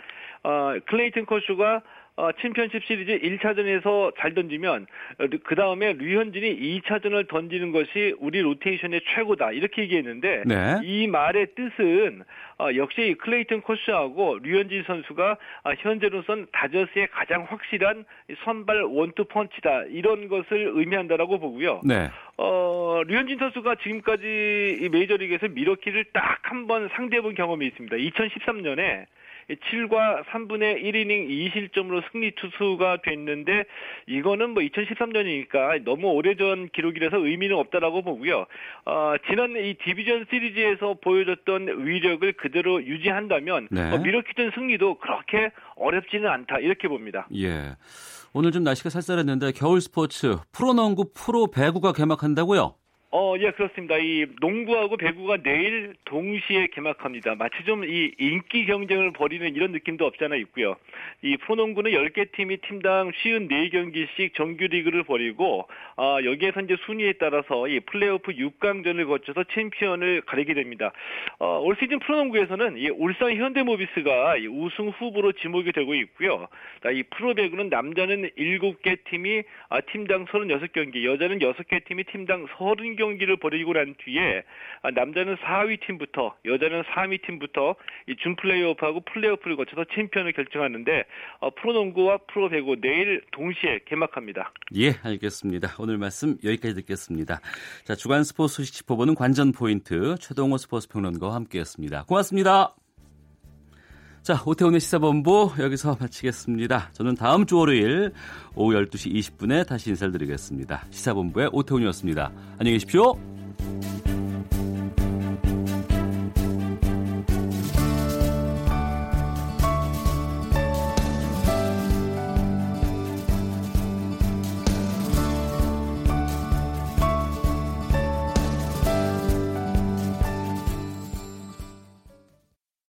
어, 클레이튼 커쇼가 어, 챔피언십 시리즈 1차전에서 잘 던지면 그 다음에 류현진이 2차전을 던지는 것이 우리 로테이션의 최고다 이렇게 얘기했는데 네. 이 말의 뜻은 어, 역시 클레이튼 코스하고 류현진 선수가 어, 현재로선 다저스의 가장 확실한 선발 원투 펀치다 이런 것을 의미한다라고 보고요. 네. 어, 류현진 선수가 지금까지 이 메이저리그에서 미러키를 딱 한 번 상대해본 경험이 있습니다. 2013년에 7과 3분의 1이닝 2실점으로 승리 투수가 됐는데 이거는 뭐 2013년이니까 너무 오래전 기록이라서 의미는 없다라고 보고요. 어, 지난 이 디비전 시리즈에서 보여줬던 위력을 그대로 유지한다면 네. 어, 미러키전 승리도 그렇게 어렵지는 않다 이렇게 봅니다. 예. 오늘 좀 날씨가 쌀쌀했는데 겨울 스포츠 프로농구 프로 배구가 개막한다고요? 어, 예, 그렇습니다. 이 농구하고 배구가 내일 동시에 개막합니다. 마치 좀 이 인기 경쟁을 벌이는 이런 느낌도 없잖아 있고요. 이 프로농구는 10개 팀이 팀당 54경기씩 정규 리그를 벌이고 아, 여기에서 이제 순위에 따라서 이 플레이오프 6강전을 거쳐서 챔피언을 가리게 됩니다. 어, 올 시즌 프로농구에서는 이 울산 현대모비스가 이 우승 후보로 지목이 되고 있고요. 이 프로배구는 남자는 7개 팀이 아, 팀당 36경기, 여자는 6개 팀이 팀당 30 경기 를 벌이고 난 뒤에 아, 남자는 4위 팀부터 여자는 3위 팀부터 준 플레이오프하고 플레이오프를 거쳐서 챔피언을 결정하는데 어, 프로농구와 프로배구 내일 동시에 개막합니다. 예, 알겠습니다. 오늘 말씀 여기까지 듣겠습니다. 자, 주간 스포츠 소식 짚어보는 관전 포인트 최동호 스포츠 평론가와 함께했습니다. 고맙습니다. 자, 오태훈의 시사본부 여기서 마치겠습니다. 저는 다음 주 월요일 오후 12시 20분에 다시 인사를 드리겠습니다. 시사본부의 오태훈이었습니다. 안녕히 계십시오.